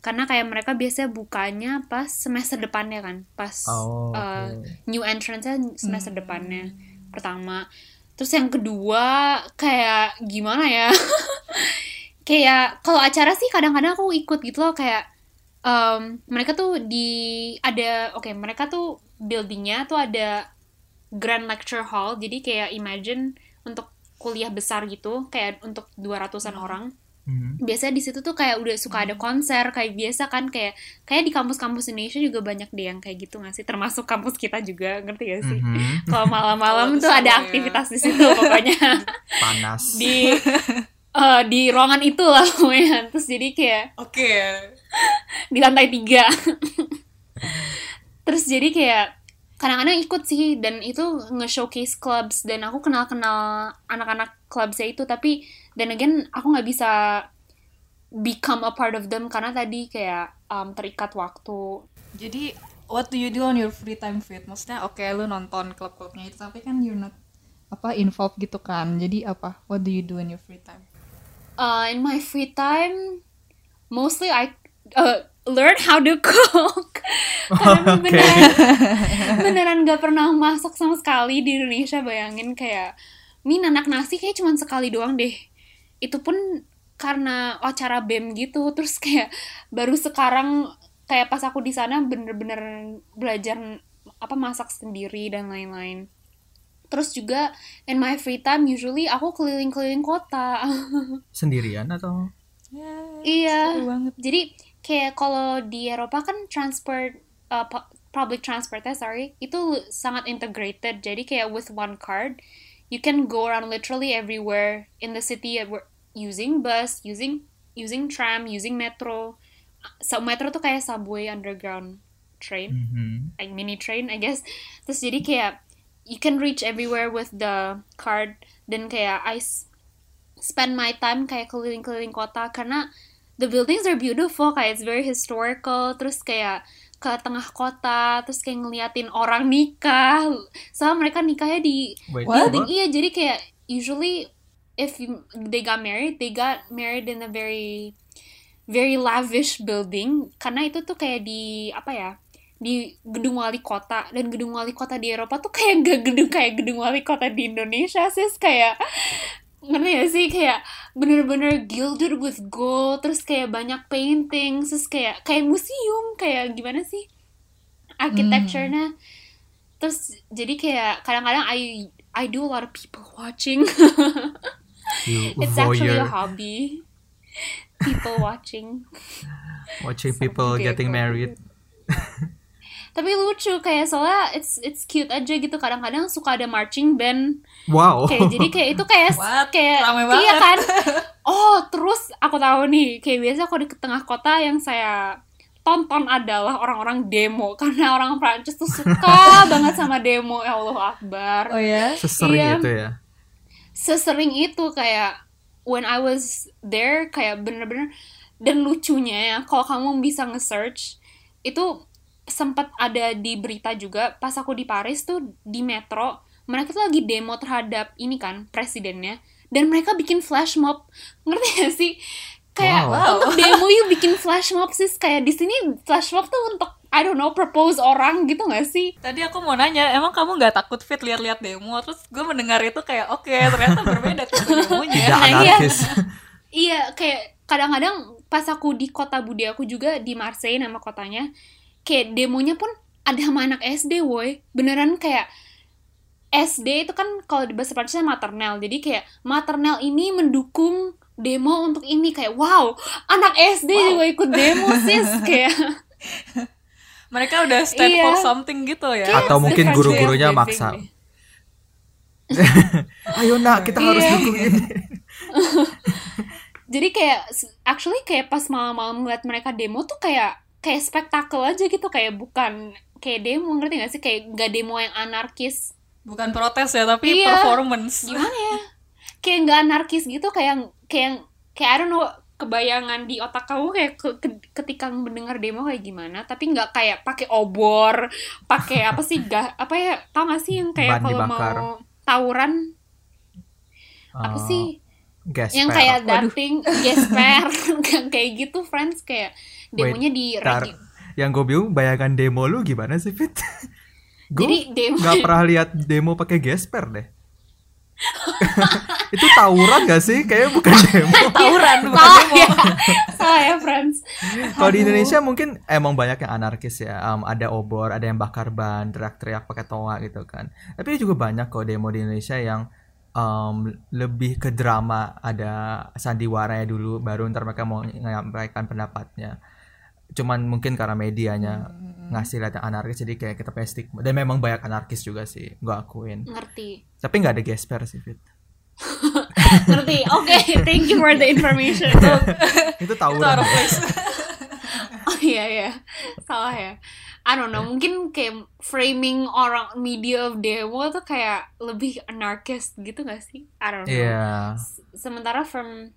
Speaker 3: Karena kayak mereka biasanya bukanya pas semester depannya kan, pas
Speaker 2: Oh,
Speaker 3: uh,
Speaker 2: oke.
Speaker 3: new entrance-nya semester depannya pertama. Terus yang kedua kayak gimana ya? kayak kalau acara sih kadang-kadang aku ikut gitu loh kayak um, mereka tuh di ada oke mereka tuh buildingnya tuh ada grand lecture hall jadi kayak imagine untuk kuliah besar gitu kayak untuk 200-an orang.
Speaker 2: Mhm.
Speaker 3: biasanya di situ tuh kayak udah suka ada konser kayak biasa kan kayak kayak di kampus-kampus Indonesia juga banyak deh yang kayak gitu nggak sih? Termasuk kampus kita juga ngerti gak sih?
Speaker 2: Mhm.
Speaker 3: kalau malam-malam
Speaker 1: Kalau
Speaker 3: tuh ada
Speaker 1: Surabaya.
Speaker 3: aktivitas di situ pokoknya.
Speaker 2: Panas.
Speaker 3: Di eh, di ruangan itu lah pokoknya. Terus jadi kayak
Speaker 1: Oke.
Speaker 3: di lantai tiga. Terus jadi kayak kadang-kadang ikut sih dan itu nge-showcase clubs dan aku kenal-kenal anak-anak clubsnya itu tapi dan again aku nggak bisa become a part of them karena tadi kayak um, terikat waktu
Speaker 1: Jadi what do you do on your free time fit? Maksudnya oke lu nonton klub-klubnya itu tapi kan you're not apa involved gitu kan. Jadi apa? What do you do in your free time?
Speaker 3: Uh, in my free time, mostly I uh, learn how to cook. Karena
Speaker 2: Oke.
Speaker 3: beneran, beneran gak pernah masak sama sekali di Indonesia. Bayangin kayak, Min anak nasi kayak cuma sekali doang deh. Itu pun karena acara BEM gitu. Terus kayak baru sekarang kayak pas aku di sana bener-bener belajar apa masak sendiri dan lain-lain. Terus juga in my free time usually aku keliling-keliling kota.
Speaker 2: sendirian atau
Speaker 1: Ya,
Speaker 3: Iya.
Speaker 1: seru banget.
Speaker 3: Jadi kayak kalau di Eropa kan transport uh, pu- public transportnya sorry itu sangat integrated. Jadi kayak with one card you can go around literally everywhere in the city using bus, using using tram, using metro. So metro tuh kayak subway underground train
Speaker 2: Mhm.
Speaker 3: like mini train I guess terus jadi kayak you can reach everywhere with the card dan kayak I spend my time kayak keliling-keliling kota karena the buildings are beautiful kayak it's very historical terus kayak ke tengah kota terus kayak ngeliatin orang nikah. Sama mereka nikahnya di
Speaker 2: Wait,
Speaker 3: building.
Speaker 2: what?
Speaker 3: iya jadi kayak usually if you, they got married they got married in a very very lavish building. Karena itu tuh kayak di apa ya di gedung wali kota. Dan gedung wali kota di Eropa tuh kayak gak gedung kayak gedung wali kota di Indonesia sih kayak ngerti gak sih? Kayak bener-bener gilded with gold terus kayak banyak painting terus kayak kayak museum kayak gimana sih? Architecture-nya. Terus jadi kayak kadang-kadang I I do a lot of people watching.
Speaker 2: You
Speaker 3: it's actually a hobby. People watching.
Speaker 2: Watching people getting married.
Speaker 3: Tapi lucu kayak soalnya it's it's cute aja gitu kadang-kadang suka ada marching band
Speaker 2: Wow.
Speaker 3: kayak jadi kayak itu kayak
Speaker 1: What?
Speaker 3: kayak
Speaker 1: Rame
Speaker 3: iya
Speaker 1: banget.
Speaker 3: kan oh terus aku tahu nih kayak biasa kalau di tengah kota yang saya tonton adalah orang-orang demo karena orang Prancis tuh suka banget sama demo ya Allah Akbar
Speaker 1: Oh ya?
Speaker 2: Sesering
Speaker 3: Iya.
Speaker 2: itu ya.
Speaker 3: sesering itu kayak when I was there kayak bener-bener dan lucunya ya kalau kamu bisa nge-search itu sempat ada di berita juga pas aku di Paris tuh di metro mereka tuh lagi demo terhadap ini kan presidennya dan mereka bikin flash mob ngerti gak sih kayak
Speaker 2: Wow.
Speaker 3: untuk demo yuk bikin flash mob sih kayak di sini flash mob tuh untuk I don't know propose orang gitu gak sih
Speaker 1: Tadi aku mau nanya, emang kamu nggak takut fit lihat-lihat demo? Terus gue mendengar itu kayak, oke ternyata berbeda tuh demonya.
Speaker 2: Tidak
Speaker 3: Nah, iya. iya kayak kadang-kadang pas aku di kota budi aku juga di Marseille nama kotanya kayak demonya pun ada sama anak SD woi beneran kayak SD itu kan kalau di bahasa Prancisnya maternel jadi kayak maternel ini mendukung demo untuk ini kayak wow anak SD juga ikut demo sis kayak
Speaker 1: Mereka udah stand
Speaker 3: Iya.
Speaker 1: for something gitu ya.
Speaker 3: Kayak
Speaker 2: Atau mungkin guru-gurunya maksa. Ayo nak, kita harus
Speaker 3: Iya.
Speaker 2: dukung ini.
Speaker 3: jadi kayak actually kayak pas malam-malam ngeliat mereka demo tuh kayak kayak spektakel aja gitu kayak bukan kayak demo ngerti gak sih? Kayak nggak demo yang anarkis.
Speaker 1: Bukan protes ya, tapi
Speaker 3: Iya.
Speaker 1: performance.
Speaker 3: gimana ya? Kayak nggak anarkis gitu kayak kayak kayak I don't know kebayangan di otak kamu kayak ke- ke- ketika mendengar demo kayak gimana? Tapi nggak kayak pakai obor pakai apa sih ga, apa ya tau gak sih yang kayak kalau mau tawuran? Apa
Speaker 2: Oh,
Speaker 3: sih
Speaker 2: Gesper.
Speaker 3: yang kayak dating gesper kayak gitu friends kayak demonya di
Speaker 2: Tar, yang gue bingung bayangan demo lu gimana sih Fit? gue
Speaker 3: jadi demo
Speaker 2: nggak pernah lihat demo pakai gesper deh. itu tawuran gak sih? Kayaknya bukan demo.
Speaker 1: Tawuran bukan
Speaker 3: salah
Speaker 1: demo.
Speaker 3: ya salah ya friends
Speaker 2: Kalau di. Indonesia mungkin emang banyak yang anarkis ya. Am, ada obor, ada yang bakar ban, teriak-teriak pakai toa gitu kan. Tapi juga banyak kok demo di Indonesia yang am, lebih ke drama. Ada sandiwaranya dulu, baru ntar mereka mau menyampaikan pendapatnya. Cuman mungkin karena medianya ngasih lihat anarkis, jadi kayak kita punya stigma. Dan memang banyak anarkis juga sih, gue akuin.
Speaker 3: ngerti
Speaker 2: Tapi nggak ada gesper sih, Fit.
Speaker 3: ngerti oke thank you for the information
Speaker 2: itu
Speaker 1: Itu
Speaker 2: tawuran.
Speaker 1: out of place.
Speaker 3: Oh iya ya, salah ya. I don't know, mungkin kayak framing orang media of demo tuh kayak lebih anarchist gitu gak sih? I don't know.
Speaker 2: Iya.
Speaker 3: S- Sementara from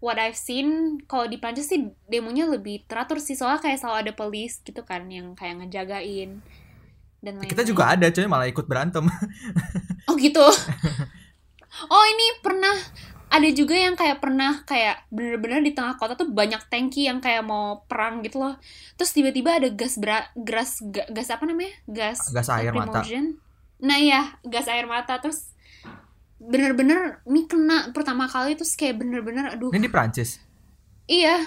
Speaker 3: what I've seen, kalau di Prancis sih demonya lebih teratur sih, soalnya kayak selalu ada police gitu kan yang kayak ngejagain dan lain-lain.
Speaker 2: Kita juga ada, coy malah ikut berantem.
Speaker 3: Oh gitu. oh ini pernah ada juga yang kayak pernah kayak bener-bener di tengah kota tuh banyak tanki yang kayak mau perang gitu loh. Terus tiba-tiba ada gas bra gas ga- gas apa namanya? Gas
Speaker 2: Gas air mata.
Speaker 3: lacrimogene. Nah iya, gas air mata terus bener-bener ini kena pertama kali terus kayak bener-bener aduh
Speaker 2: Ini di Prancis.
Speaker 3: iya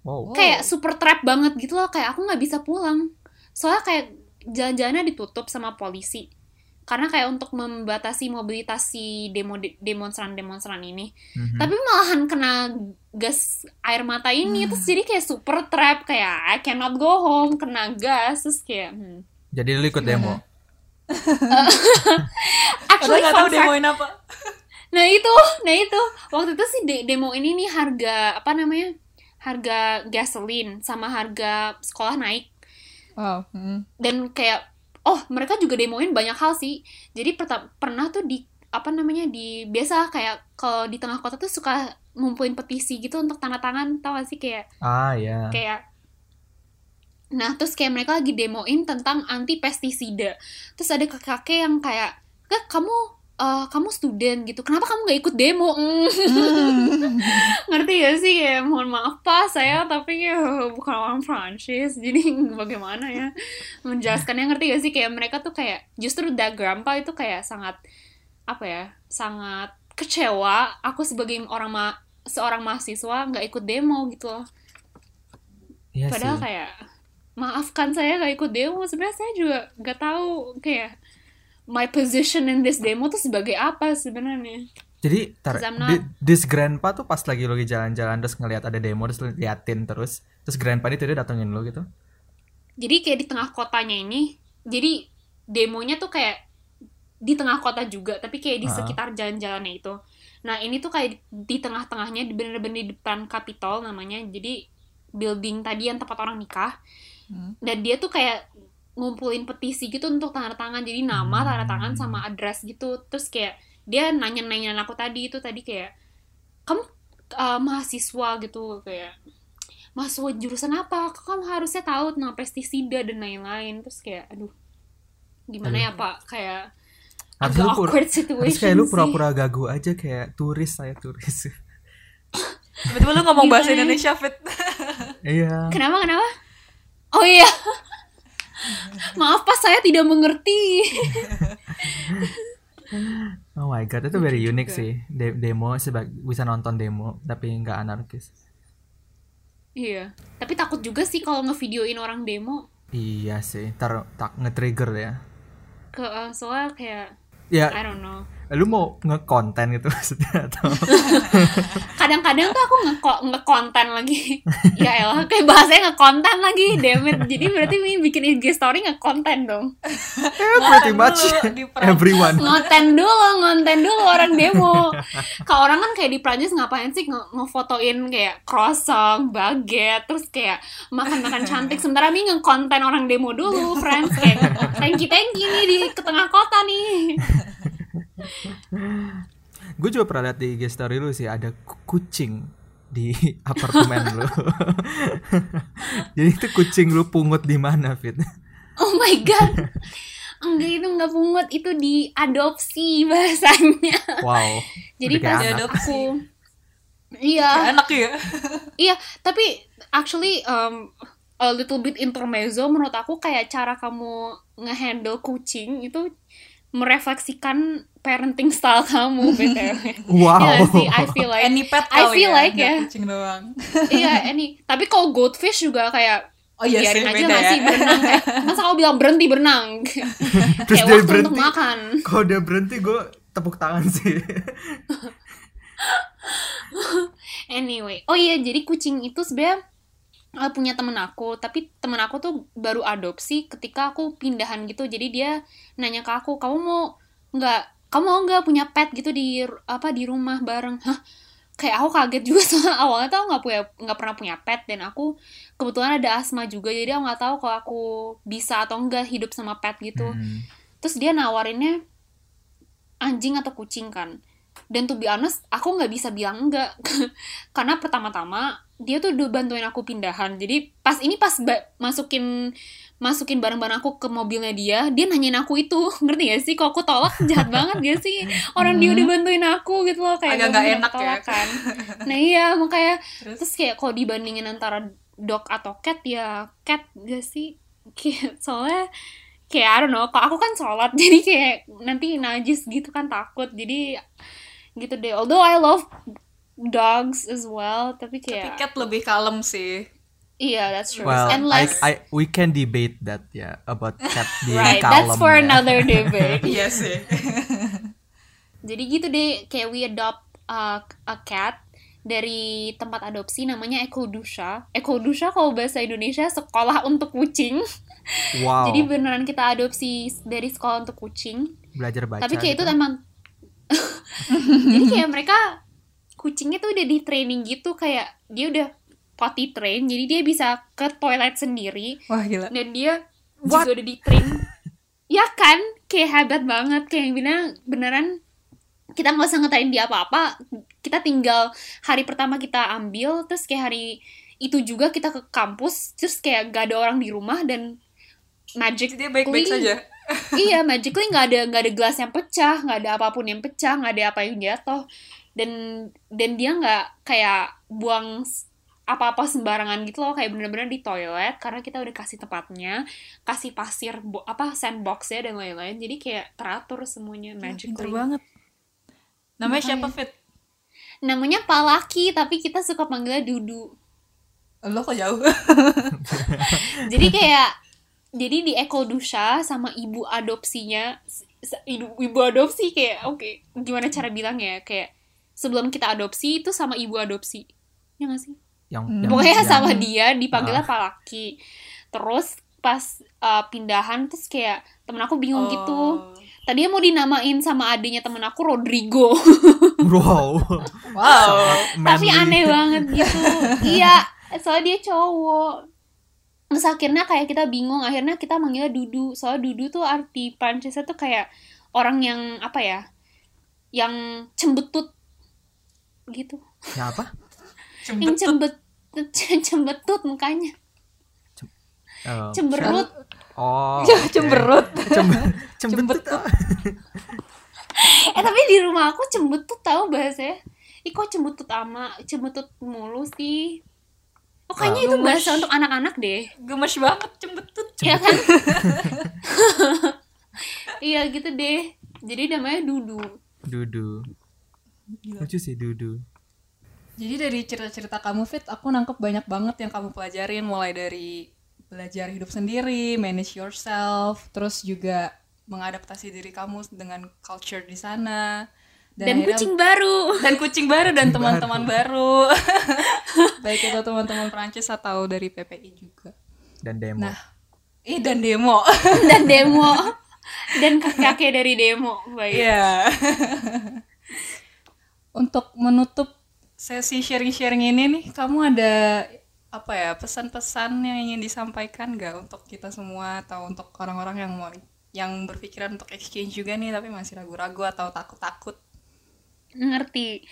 Speaker 2: Wow.
Speaker 3: kayak super trap banget gitu loh kayak aku nggak bisa pulang soalnya kayak jalan-jalannya ditutup sama polisi karena kayak untuk membatasi mobilitas si demo demonstran-demonstran ini
Speaker 2: Mhm.
Speaker 3: tapi malahan kena gas air mata ini terus jadi kayak super trap kayak I cannot go home kena gas terus kayak hmm.
Speaker 2: Jadi lu ikut demo.
Speaker 1: Padahal
Speaker 3: actually
Speaker 1: nggak tahu demoin apa.
Speaker 3: nah itu nah itu waktu itu sih de- demo ini nih harga apa namanya harga gasolin sama harga sekolah naik
Speaker 1: Wow. hmm.
Speaker 3: dan kayak oh mereka juga demoin banyak hal sih. Jadi perta- pernah tuh di apa namanya di biasa kayak kalau di tengah kota tuh suka ngumpulin petisi gitu untuk tanda tangan tau gak sih? Kayak
Speaker 2: Ah ya.
Speaker 3: kayak nah terus kayak mereka lagi demoin tentang anti pestisida. Terus ada kakek yang kayak "Kak, kamu eh, kamu student gitu kenapa kamu nggak ikut demo? Mm. ngerti gak sih? Kayak mohon maaf pak saya tapi ya bukan orang Prancis jadi bagaimana ya? Menjelaskannya ngerti gak sih? Kayak mereka tuh kayak justru da grandpa itu kayak sangat apa ya sangat kecewa aku sebagai orang ma seorang mahasiswa nggak ikut demo gitu loh.
Speaker 2: Iya
Speaker 3: padahal
Speaker 2: sih.
Speaker 3: kayak maafkan saya nggak ikut demo. Sebenarnya saya juga nggak tahu kayak my position in this demo tuh sebagai apa sebenarnya
Speaker 2: Jadi tar,
Speaker 3: not-
Speaker 2: di- this grandpa tuh pas lagi lagi jalan-jalan terus ngelihat ada demo terus liatin terus terus grandpa ini tiba datengin lu gitu.
Speaker 3: jadi kayak di tengah kotanya ini jadi demonya tuh kayak di tengah kota juga tapi kayak di
Speaker 2: Ah.
Speaker 3: sekitar jalan-jalannya itu nah ini tuh kayak di, di tengah-tengahnya bener-bener di depan Capitol namanya jadi building tadi yang tempat orang nikah
Speaker 1: Hmm.
Speaker 3: dan dia tuh kayak ngumpulin petisi gitu untuk tanda tangan jadi nama
Speaker 2: Hmm.
Speaker 3: tanda tangan sama address gitu terus kayak dia nanya-nanyain aku tadi itu tadi kayak kamu uh, mahasiswa gitu kayak mahasiswa jurusan apa kamu harusnya tahu tentang pestisida dan lain-lain terus kayak aduh gimana ya pak kayak
Speaker 2: Harus
Speaker 3: agak
Speaker 2: lu
Speaker 3: awkward
Speaker 2: Harus
Speaker 3: situation
Speaker 2: kayak lu pura-pura gagu aja kayak turis saya turis.
Speaker 1: Betul lu ngomong bahasa
Speaker 3: Gimana?
Speaker 1: Indonesia fit.
Speaker 2: iya.
Speaker 3: kenapa kenapa oh iya Maaf pas saya tidak mengerti.
Speaker 2: Oh my god, itu very unik sih. De- demo sebab bisa nonton demo tapi nggak anarkis.
Speaker 3: Iya. Tapi takut juga sih kalau ngevideoin orang demo.
Speaker 2: Iya sih, tar tak nge-trigger ya.
Speaker 3: Ke uh, soalnya kayak
Speaker 2: Ya,
Speaker 3: I don't know.
Speaker 2: Lu mau nge-konten gitu maksudnya atau
Speaker 3: Kadang-kadang tuh aku nge ngekonten lagi. ya elah, kayak bahasanya ngekonten lagi. Damn it. Jadi berarti ini bikin IG story ngekonten dong.
Speaker 2: Eh, pretty much everyone.
Speaker 3: Ngonten dulu, ngonten dulu orang demo. Kalau orang kan kayak di Prancis ngapain sih nge ngefotoin kayak croissant, baguette, terus kayak makan-makan cantik. Sementara ini ngekonten orang demo dulu, friends. Kayak thank you, thank you nih di ke tengah kota nih.
Speaker 2: Gue juga pernah lihat di IG story lu sih ada ku- kucing di apartemen lu. Jadi itu kucing lu pungut di mana, Fit?
Speaker 3: Oh my god. Enggak itu enggak pungut, itu diadopsi bahasanya.
Speaker 2: Wow.
Speaker 3: Jadi pas aku Iya,
Speaker 1: enak ya
Speaker 3: iya, tapi actually um, a little bit intermezzo menurut aku kayak cara kamu ngehandle kucing itu merefleksikan parenting style kamu btw.
Speaker 2: Wow.
Speaker 3: Iya sih, I feel like
Speaker 1: any pet
Speaker 3: I feel
Speaker 1: ya,
Speaker 3: like ya.
Speaker 1: kucing doang
Speaker 3: iya ini. Tapi kalau goldfish juga kayak
Speaker 1: oh iya sih
Speaker 3: biarin aja
Speaker 1: beda
Speaker 3: nggak
Speaker 1: ya
Speaker 3: berenang kayak masa kamu bilang berhenti berenang
Speaker 2: Terus
Speaker 3: kayak
Speaker 2: dia
Speaker 3: waktu
Speaker 2: berhenti.
Speaker 3: untuk makan
Speaker 2: Kalau dia berhenti gue tepuk tangan sih.
Speaker 3: Anyway, oh iya jadi kucing itu sebenarnya uh, punya temen aku, tapi temen aku tuh baru adopsi ketika aku pindahan gitu. Jadi dia nanya ke aku, kamu mau nggak, kamu mau nggak punya pet gitu di apa di rumah bareng? Hah? Kayak aku kaget juga soalnya awalnya tuh nggak punya nggak pernah punya pet dan aku kebetulan ada asma juga jadi aku nggak tahu kalau aku bisa atau enggak hidup sama pet gitu.
Speaker 2: Hmm.
Speaker 3: Terus dia nawarinnya anjing atau kucing kan. Dan to be honest, aku nggak bisa bilang enggak. Karena pertama-tama dia tuh udah bantuin aku pindahan. Jadi pas ini pas ba- masukin masukin barang-barang aku ke mobilnya dia, dia nanyain aku itu. Ngerti gak sih? Kalau aku tolak jahat banget gak sih? Orang dia udah bantuin aku gitu loh kayak
Speaker 1: Agak
Speaker 3: gak
Speaker 1: nggak enak ya.
Speaker 3: kan. Nah iya makanya
Speaker 1: Terus?
Speaker 3: terus kayak kalau dibandingin antara dog atau cat ya cat gak sih? Kayak soalnya kayak I don't know, kalau aku kan sholat jadi kayak nanti najis gitu kan takut jadi gitu deh. Although I love dogs as well, tapi
Speaker 1: tapi
Speaker 3: kayak
Speaker 1: cat lebih kalem sih
Speaker 3: iya that's true.
Speaker 2: Well,
Speaker 3: And
Speaker 2: I,
Speaker 3: less
Speaker 2: I, we can debate that ya about cat being
Speaker 3: right,
Speaker 2: kalem.
Speaker 3: that's for
Speaker 2: ya.
Speaker 3: another debate.
Speaker 1: iya sih
Speaker 3: jadi gitu deh kayak we adopt uh, a cat dari tempat adopsi namanya Eko Dusha. Eko Dusha kalau bahasa Indonesia sekolah untuk kucing.
Speaker 2: Wow.
Speaker 3: Jadi beneran kita adopsi dari sekolah untuk kucing.
Speaker 2: belajar baca.
Speaker 3: tapi kayak
Speaker 2: gitu.
Speaker 3: itu emang jadi kayak mereka kucingnya tuh udah di training gitu kayak dia udah potty train jadi dia bisa ke toilet sendiri.
Speaker 1: Wah gila.
Speaker 3: Dan dia
Speaker 2: What?
Speaker 3: juga udah di train. Ya kan? Kayak hebat banget. Kayak beneran beneran kita nggak usah ngetain dia apa-apa. Kita tinggal hari pertama kita ambil terus kayak hari itu juga kita ke kampus terus kayak gak ada orang di rumah dan magic
Speaker 1: dia baik-baik saja
Speaker 3: iya magically nggak ada nggak ada gelas yang pecah nggak ada apa pun yang pecah nggak ada apa yang jatuh. Dan dan dia nggak kayak buang apa-apa sembarangan gitu loh kayak bener-bener di toilet karena kita udah kasih tempatnya kasih pasir bo- apa sandbox ya dan lain-lain. Jadi kayak teratur semuanya
Speaker 1: pinter
Speaker 3: magically.
Speaker 1: banget. Namanya
Speaker 3: Makanya.
Speaker 1: siapa Fit?
Speaker 3: Namanya Palaki tapi kita suka panggilnya Dudu.
Speaker 1: Lo kok jauh?
Speaker 3: Jadi kayak jadi di Eko Dusha sama ibu adopsinya ibu, ibu adopsi kayak oke gimana cara bilangnya kayak sebelum kita adopsi itu sama ibu adopsi. Ya gak sih?
Speaker 2: Yang,
Speaker 1: Hmm.
Speaker 2: yang-
Speaker 3: pokoknya
Speaker 2: yang-
Speaker 3: sama dia dipanggilnya
Speaker 2: Ah.
Speaker 3: Palaki. Terus pas uh, pindahan terus kayak temen aku bingung gitu.
Speaker 1: Oh.
Speaker 3: tadinya mau dinamain sama adiknya temen aku Rodrigo.
Speaker 2: Wow.
Speaker 1: Wow.
Speaker 3: Tapi aneh banget gitu. Iya soalnya dia cowok terus akhirnya kayak kita bingung akhirnya kita manggilnya Dudu. Soalnya Dudu tuh arti Prancisnya tuh kayak orang yang apa ya yang cembetut gitu.
Speaker 2: Ya apa?
Speaker 3: Yang cembet cembetut mukanya.
Speaker 2: Oh,
Speaker 3: cemberut.
Speaker 2: Oh
Speaker 1: cemberut.
Speaker 2: Cem- cembetut.
Speaker 1: Cembetut.
Speaker 3: eh tapi di rumah aku cembetut tahu bahasanya. Ih kok cembetut ama cembetut mulu sih Oh kayaknya itu
Speaker 1: Gemes.
Speaker 3: bahasa untuk anak-anak deh.
Speaker 1: Gemes banget, cembetut.
Speaker 3: Iya kan? Iya gitu deh. Jadi namanya Dudu.
Speaker 2: Dudu. Lucu sih Dudu.
Speaker 1: Jadi dari cerita-cerita kamu Fit, aku nangkep banyak banget yang kamu pelajarin mulai dari belajar hidup sendiri, manage yourself, terus juga mengadaptasi diri kamu dengan culture di sana.
Speaker 3: Dan,
Speaker 1: akhirnya-
Speaker 3: kucing baru.
Speaker 1: dan kucing baru dan teman-teman baru. Baik itu teman-teman Prancis atau dari PPI juga.
Speaker 2: Dan demo.
Speaker 1: Nah, ih dan demo.
Speaker 3: Dan demo. Dan kakek dari demo. Baik.
Speaker 1: Iya. Untuk menutup sesi sharing-sharing ini nih, kamu ada apa ya pesan-pesan yang ingin disampaikan nggak untuk kita semua atau untuk orang-orang yang mau yang berpikiran untuk exchange juga nih tapi masih ragu-ragu atau takut-takut?
Speaker 3: Ngerti.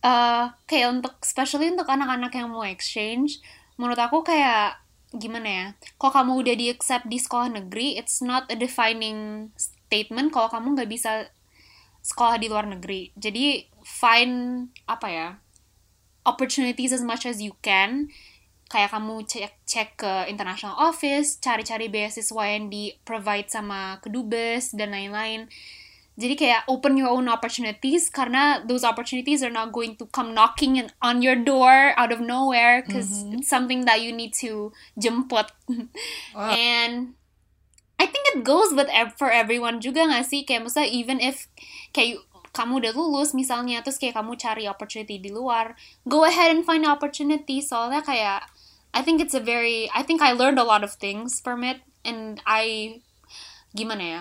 Speaker 3: Eh kayak untuk especially untuk anak-anak yang mau exchange menurut aku kayak gimana ya kalau kamu udah di accept di sekolah negeri it's not a defining statement kalau kamu nggak bisa sekolah di luar negeri. Jadi find apa ya opportunities as much as you can. Kayak kamu cek cek ke international office cari-cari beasiswa yang di provide sama kedubes dan lain-lain jadi kayak open your own opportunities karena those opportunities are not going to come knocking in, on your door out of nowhere because it's something that you need to jemput.
Speaker 1: Wow.
Speaker 3: And I think it goes with for everyone juga gak sih? Kayak misalnya even if kayak kamu udah lulus misalnya terus kayak kamu cari opportunity di luar, go ahead and find opportunity soalnya kayak I think it's a very I think I learned a lot of things from it and I gimana ya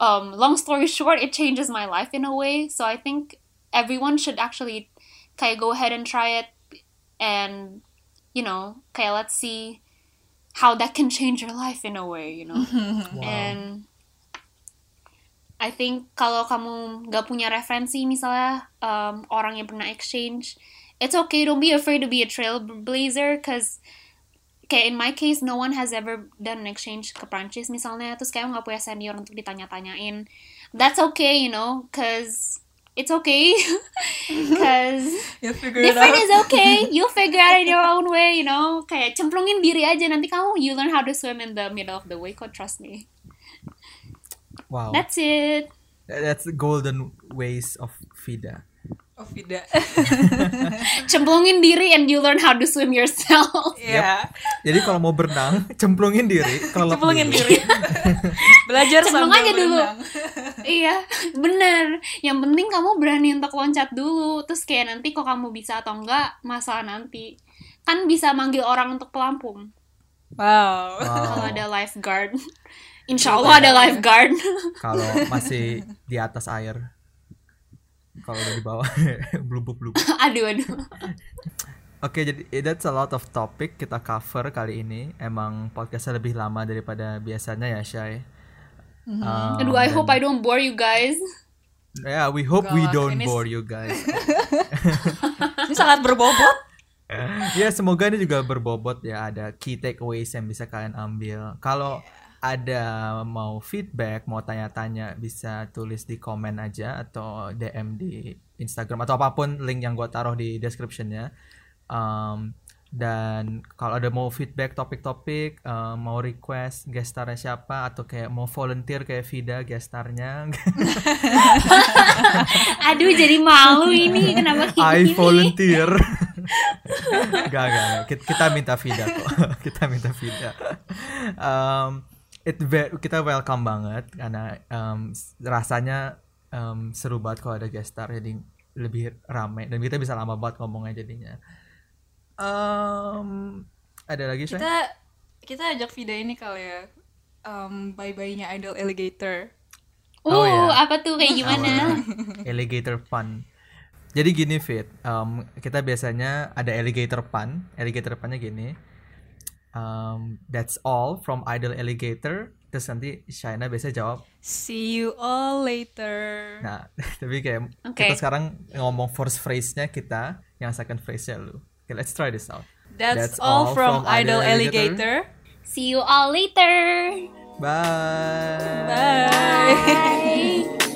Speaker 3: um long story short it changes my life in a way. So i think everyone should actually kayak go ahead and try it. And you know kayak let's see how that can change your life in a way you know? And I think kalau kamu nggak punya referensi misalnya um, orang yang pernah exchange it's okay don't be afraid to be a trailblazer cause kayak in my case no one has ever done an exchange ke Prancis misalnya terus kayak nggak punya senior untuk ditanya-tanyain. That's okay you know cause it's okay. Cause different is okay. You'll figure out in your own way you know. Kayak cemplungin diri aja. Nanti kamu you learn how to swim in the middle of the way kok trust me.
Speaker 2: Wow.
Speaker 3: that's it.
Speaker 2: That's the golden ways of Vida.
Speaker 1: Oh, Vida.
Speaker 3: cemplungin diri and you learn how to swim yourself
Speaker 1: Iya.
Speaker 2: Jadi kalau mau berenang, cemplungin diri,
Speaker 1: Cemplungin diri. Belajar
Speaker 3: Cemplung
Speaker 1: sambil
Speaker 3: aja dulu.
Speaker 1: berenang.
Speaker 3: iya bener yang penting kamu berani untuk loncat dulu terus kayak nanti kok kamu bisa atau enggak masalah nanti kan bisa manggil orang untuk pelampung
Speaker 1: Wow.
Speaker 3: kalau
Speaker 2: Wow.
Speaker 3: ada lifeguard Insya Allah ada lifeguard
Speaker 2: Kalau masih di atas air. Kalau udah di bawah, blubub-blubub.
Speaker 3: aduh aduh
Speaker 2: Oke, jadi eh, that's a lot of topic kita cover kali ini. Emang podcastnya lebih lama daripada biasanya ya, Shay. Um,
Speaker 3: aduh I
Speaker 2: dan-
Speaker 3: hope I don't bore you guys
Speaker 2: Yeah, we hope we
Speaker 1: Enggak lah,
Speaker 2: don't
Speaker 1: ini-
Speaker 2: bore you guys.
Speaker 1: Ini sangat berbobot.
Speaker 2: ya semoga ini juga berbobot ya ada key takeaways yang bisa kalian ambil. Kalau ada mau feedback, mau tanya-tanya bisa tulis di komen aja atau DM di Instagram atau apa pun link yang gue taruh di descriptionnya. Um, dan kalau ada mau feedback topik-topik, um, mau request guest starnya siapa atau kayak mau volunteer kayak Vida guest starnya,
Speaker 3: aduh jadi malu ini kenapa
Speaker 2: I
Speaker 3: gini
Speaker 2: volunteer. gak, gak, gak. Kita, kita minta Vida kok. kita minta Vida. Um, it kita welcome banget karena um, rasanya um, seru banget kalau ada guest star jadi lebih rame dan kita bisa lama banget ngomongnya jadinya. Um, ada lagi Shay?
Speaker 1: Kita kita ajak Vida ini kali ya. Um, bye-bye-nya Idol Alligator.
Speaker 3: uh
Speaker 2: Oh, ya.
Speaker 3: apa tuh kayak gimana
Speaker 2: alligator pun. Jadi gini Fit, um, kita biasanya ada alligator pun. Alligator punnya gini. Um, that's all from Idol Alligator. Terus nanti Shaina biasa jawab.
Speaker 1: See you all later.
Speaker 2: Nah, tapi kayak
Speaker 3: Oke.
Speaker 2: kita sekarang ngomong first phrase-nya kita, yang second phrase-nya lu. Okay, let's try this out.
Speaker 1: That's, all, from, Idol Alligator.
Speaker 3: see you all later
Speaker 2: Bye.
Speaker 1: Bye.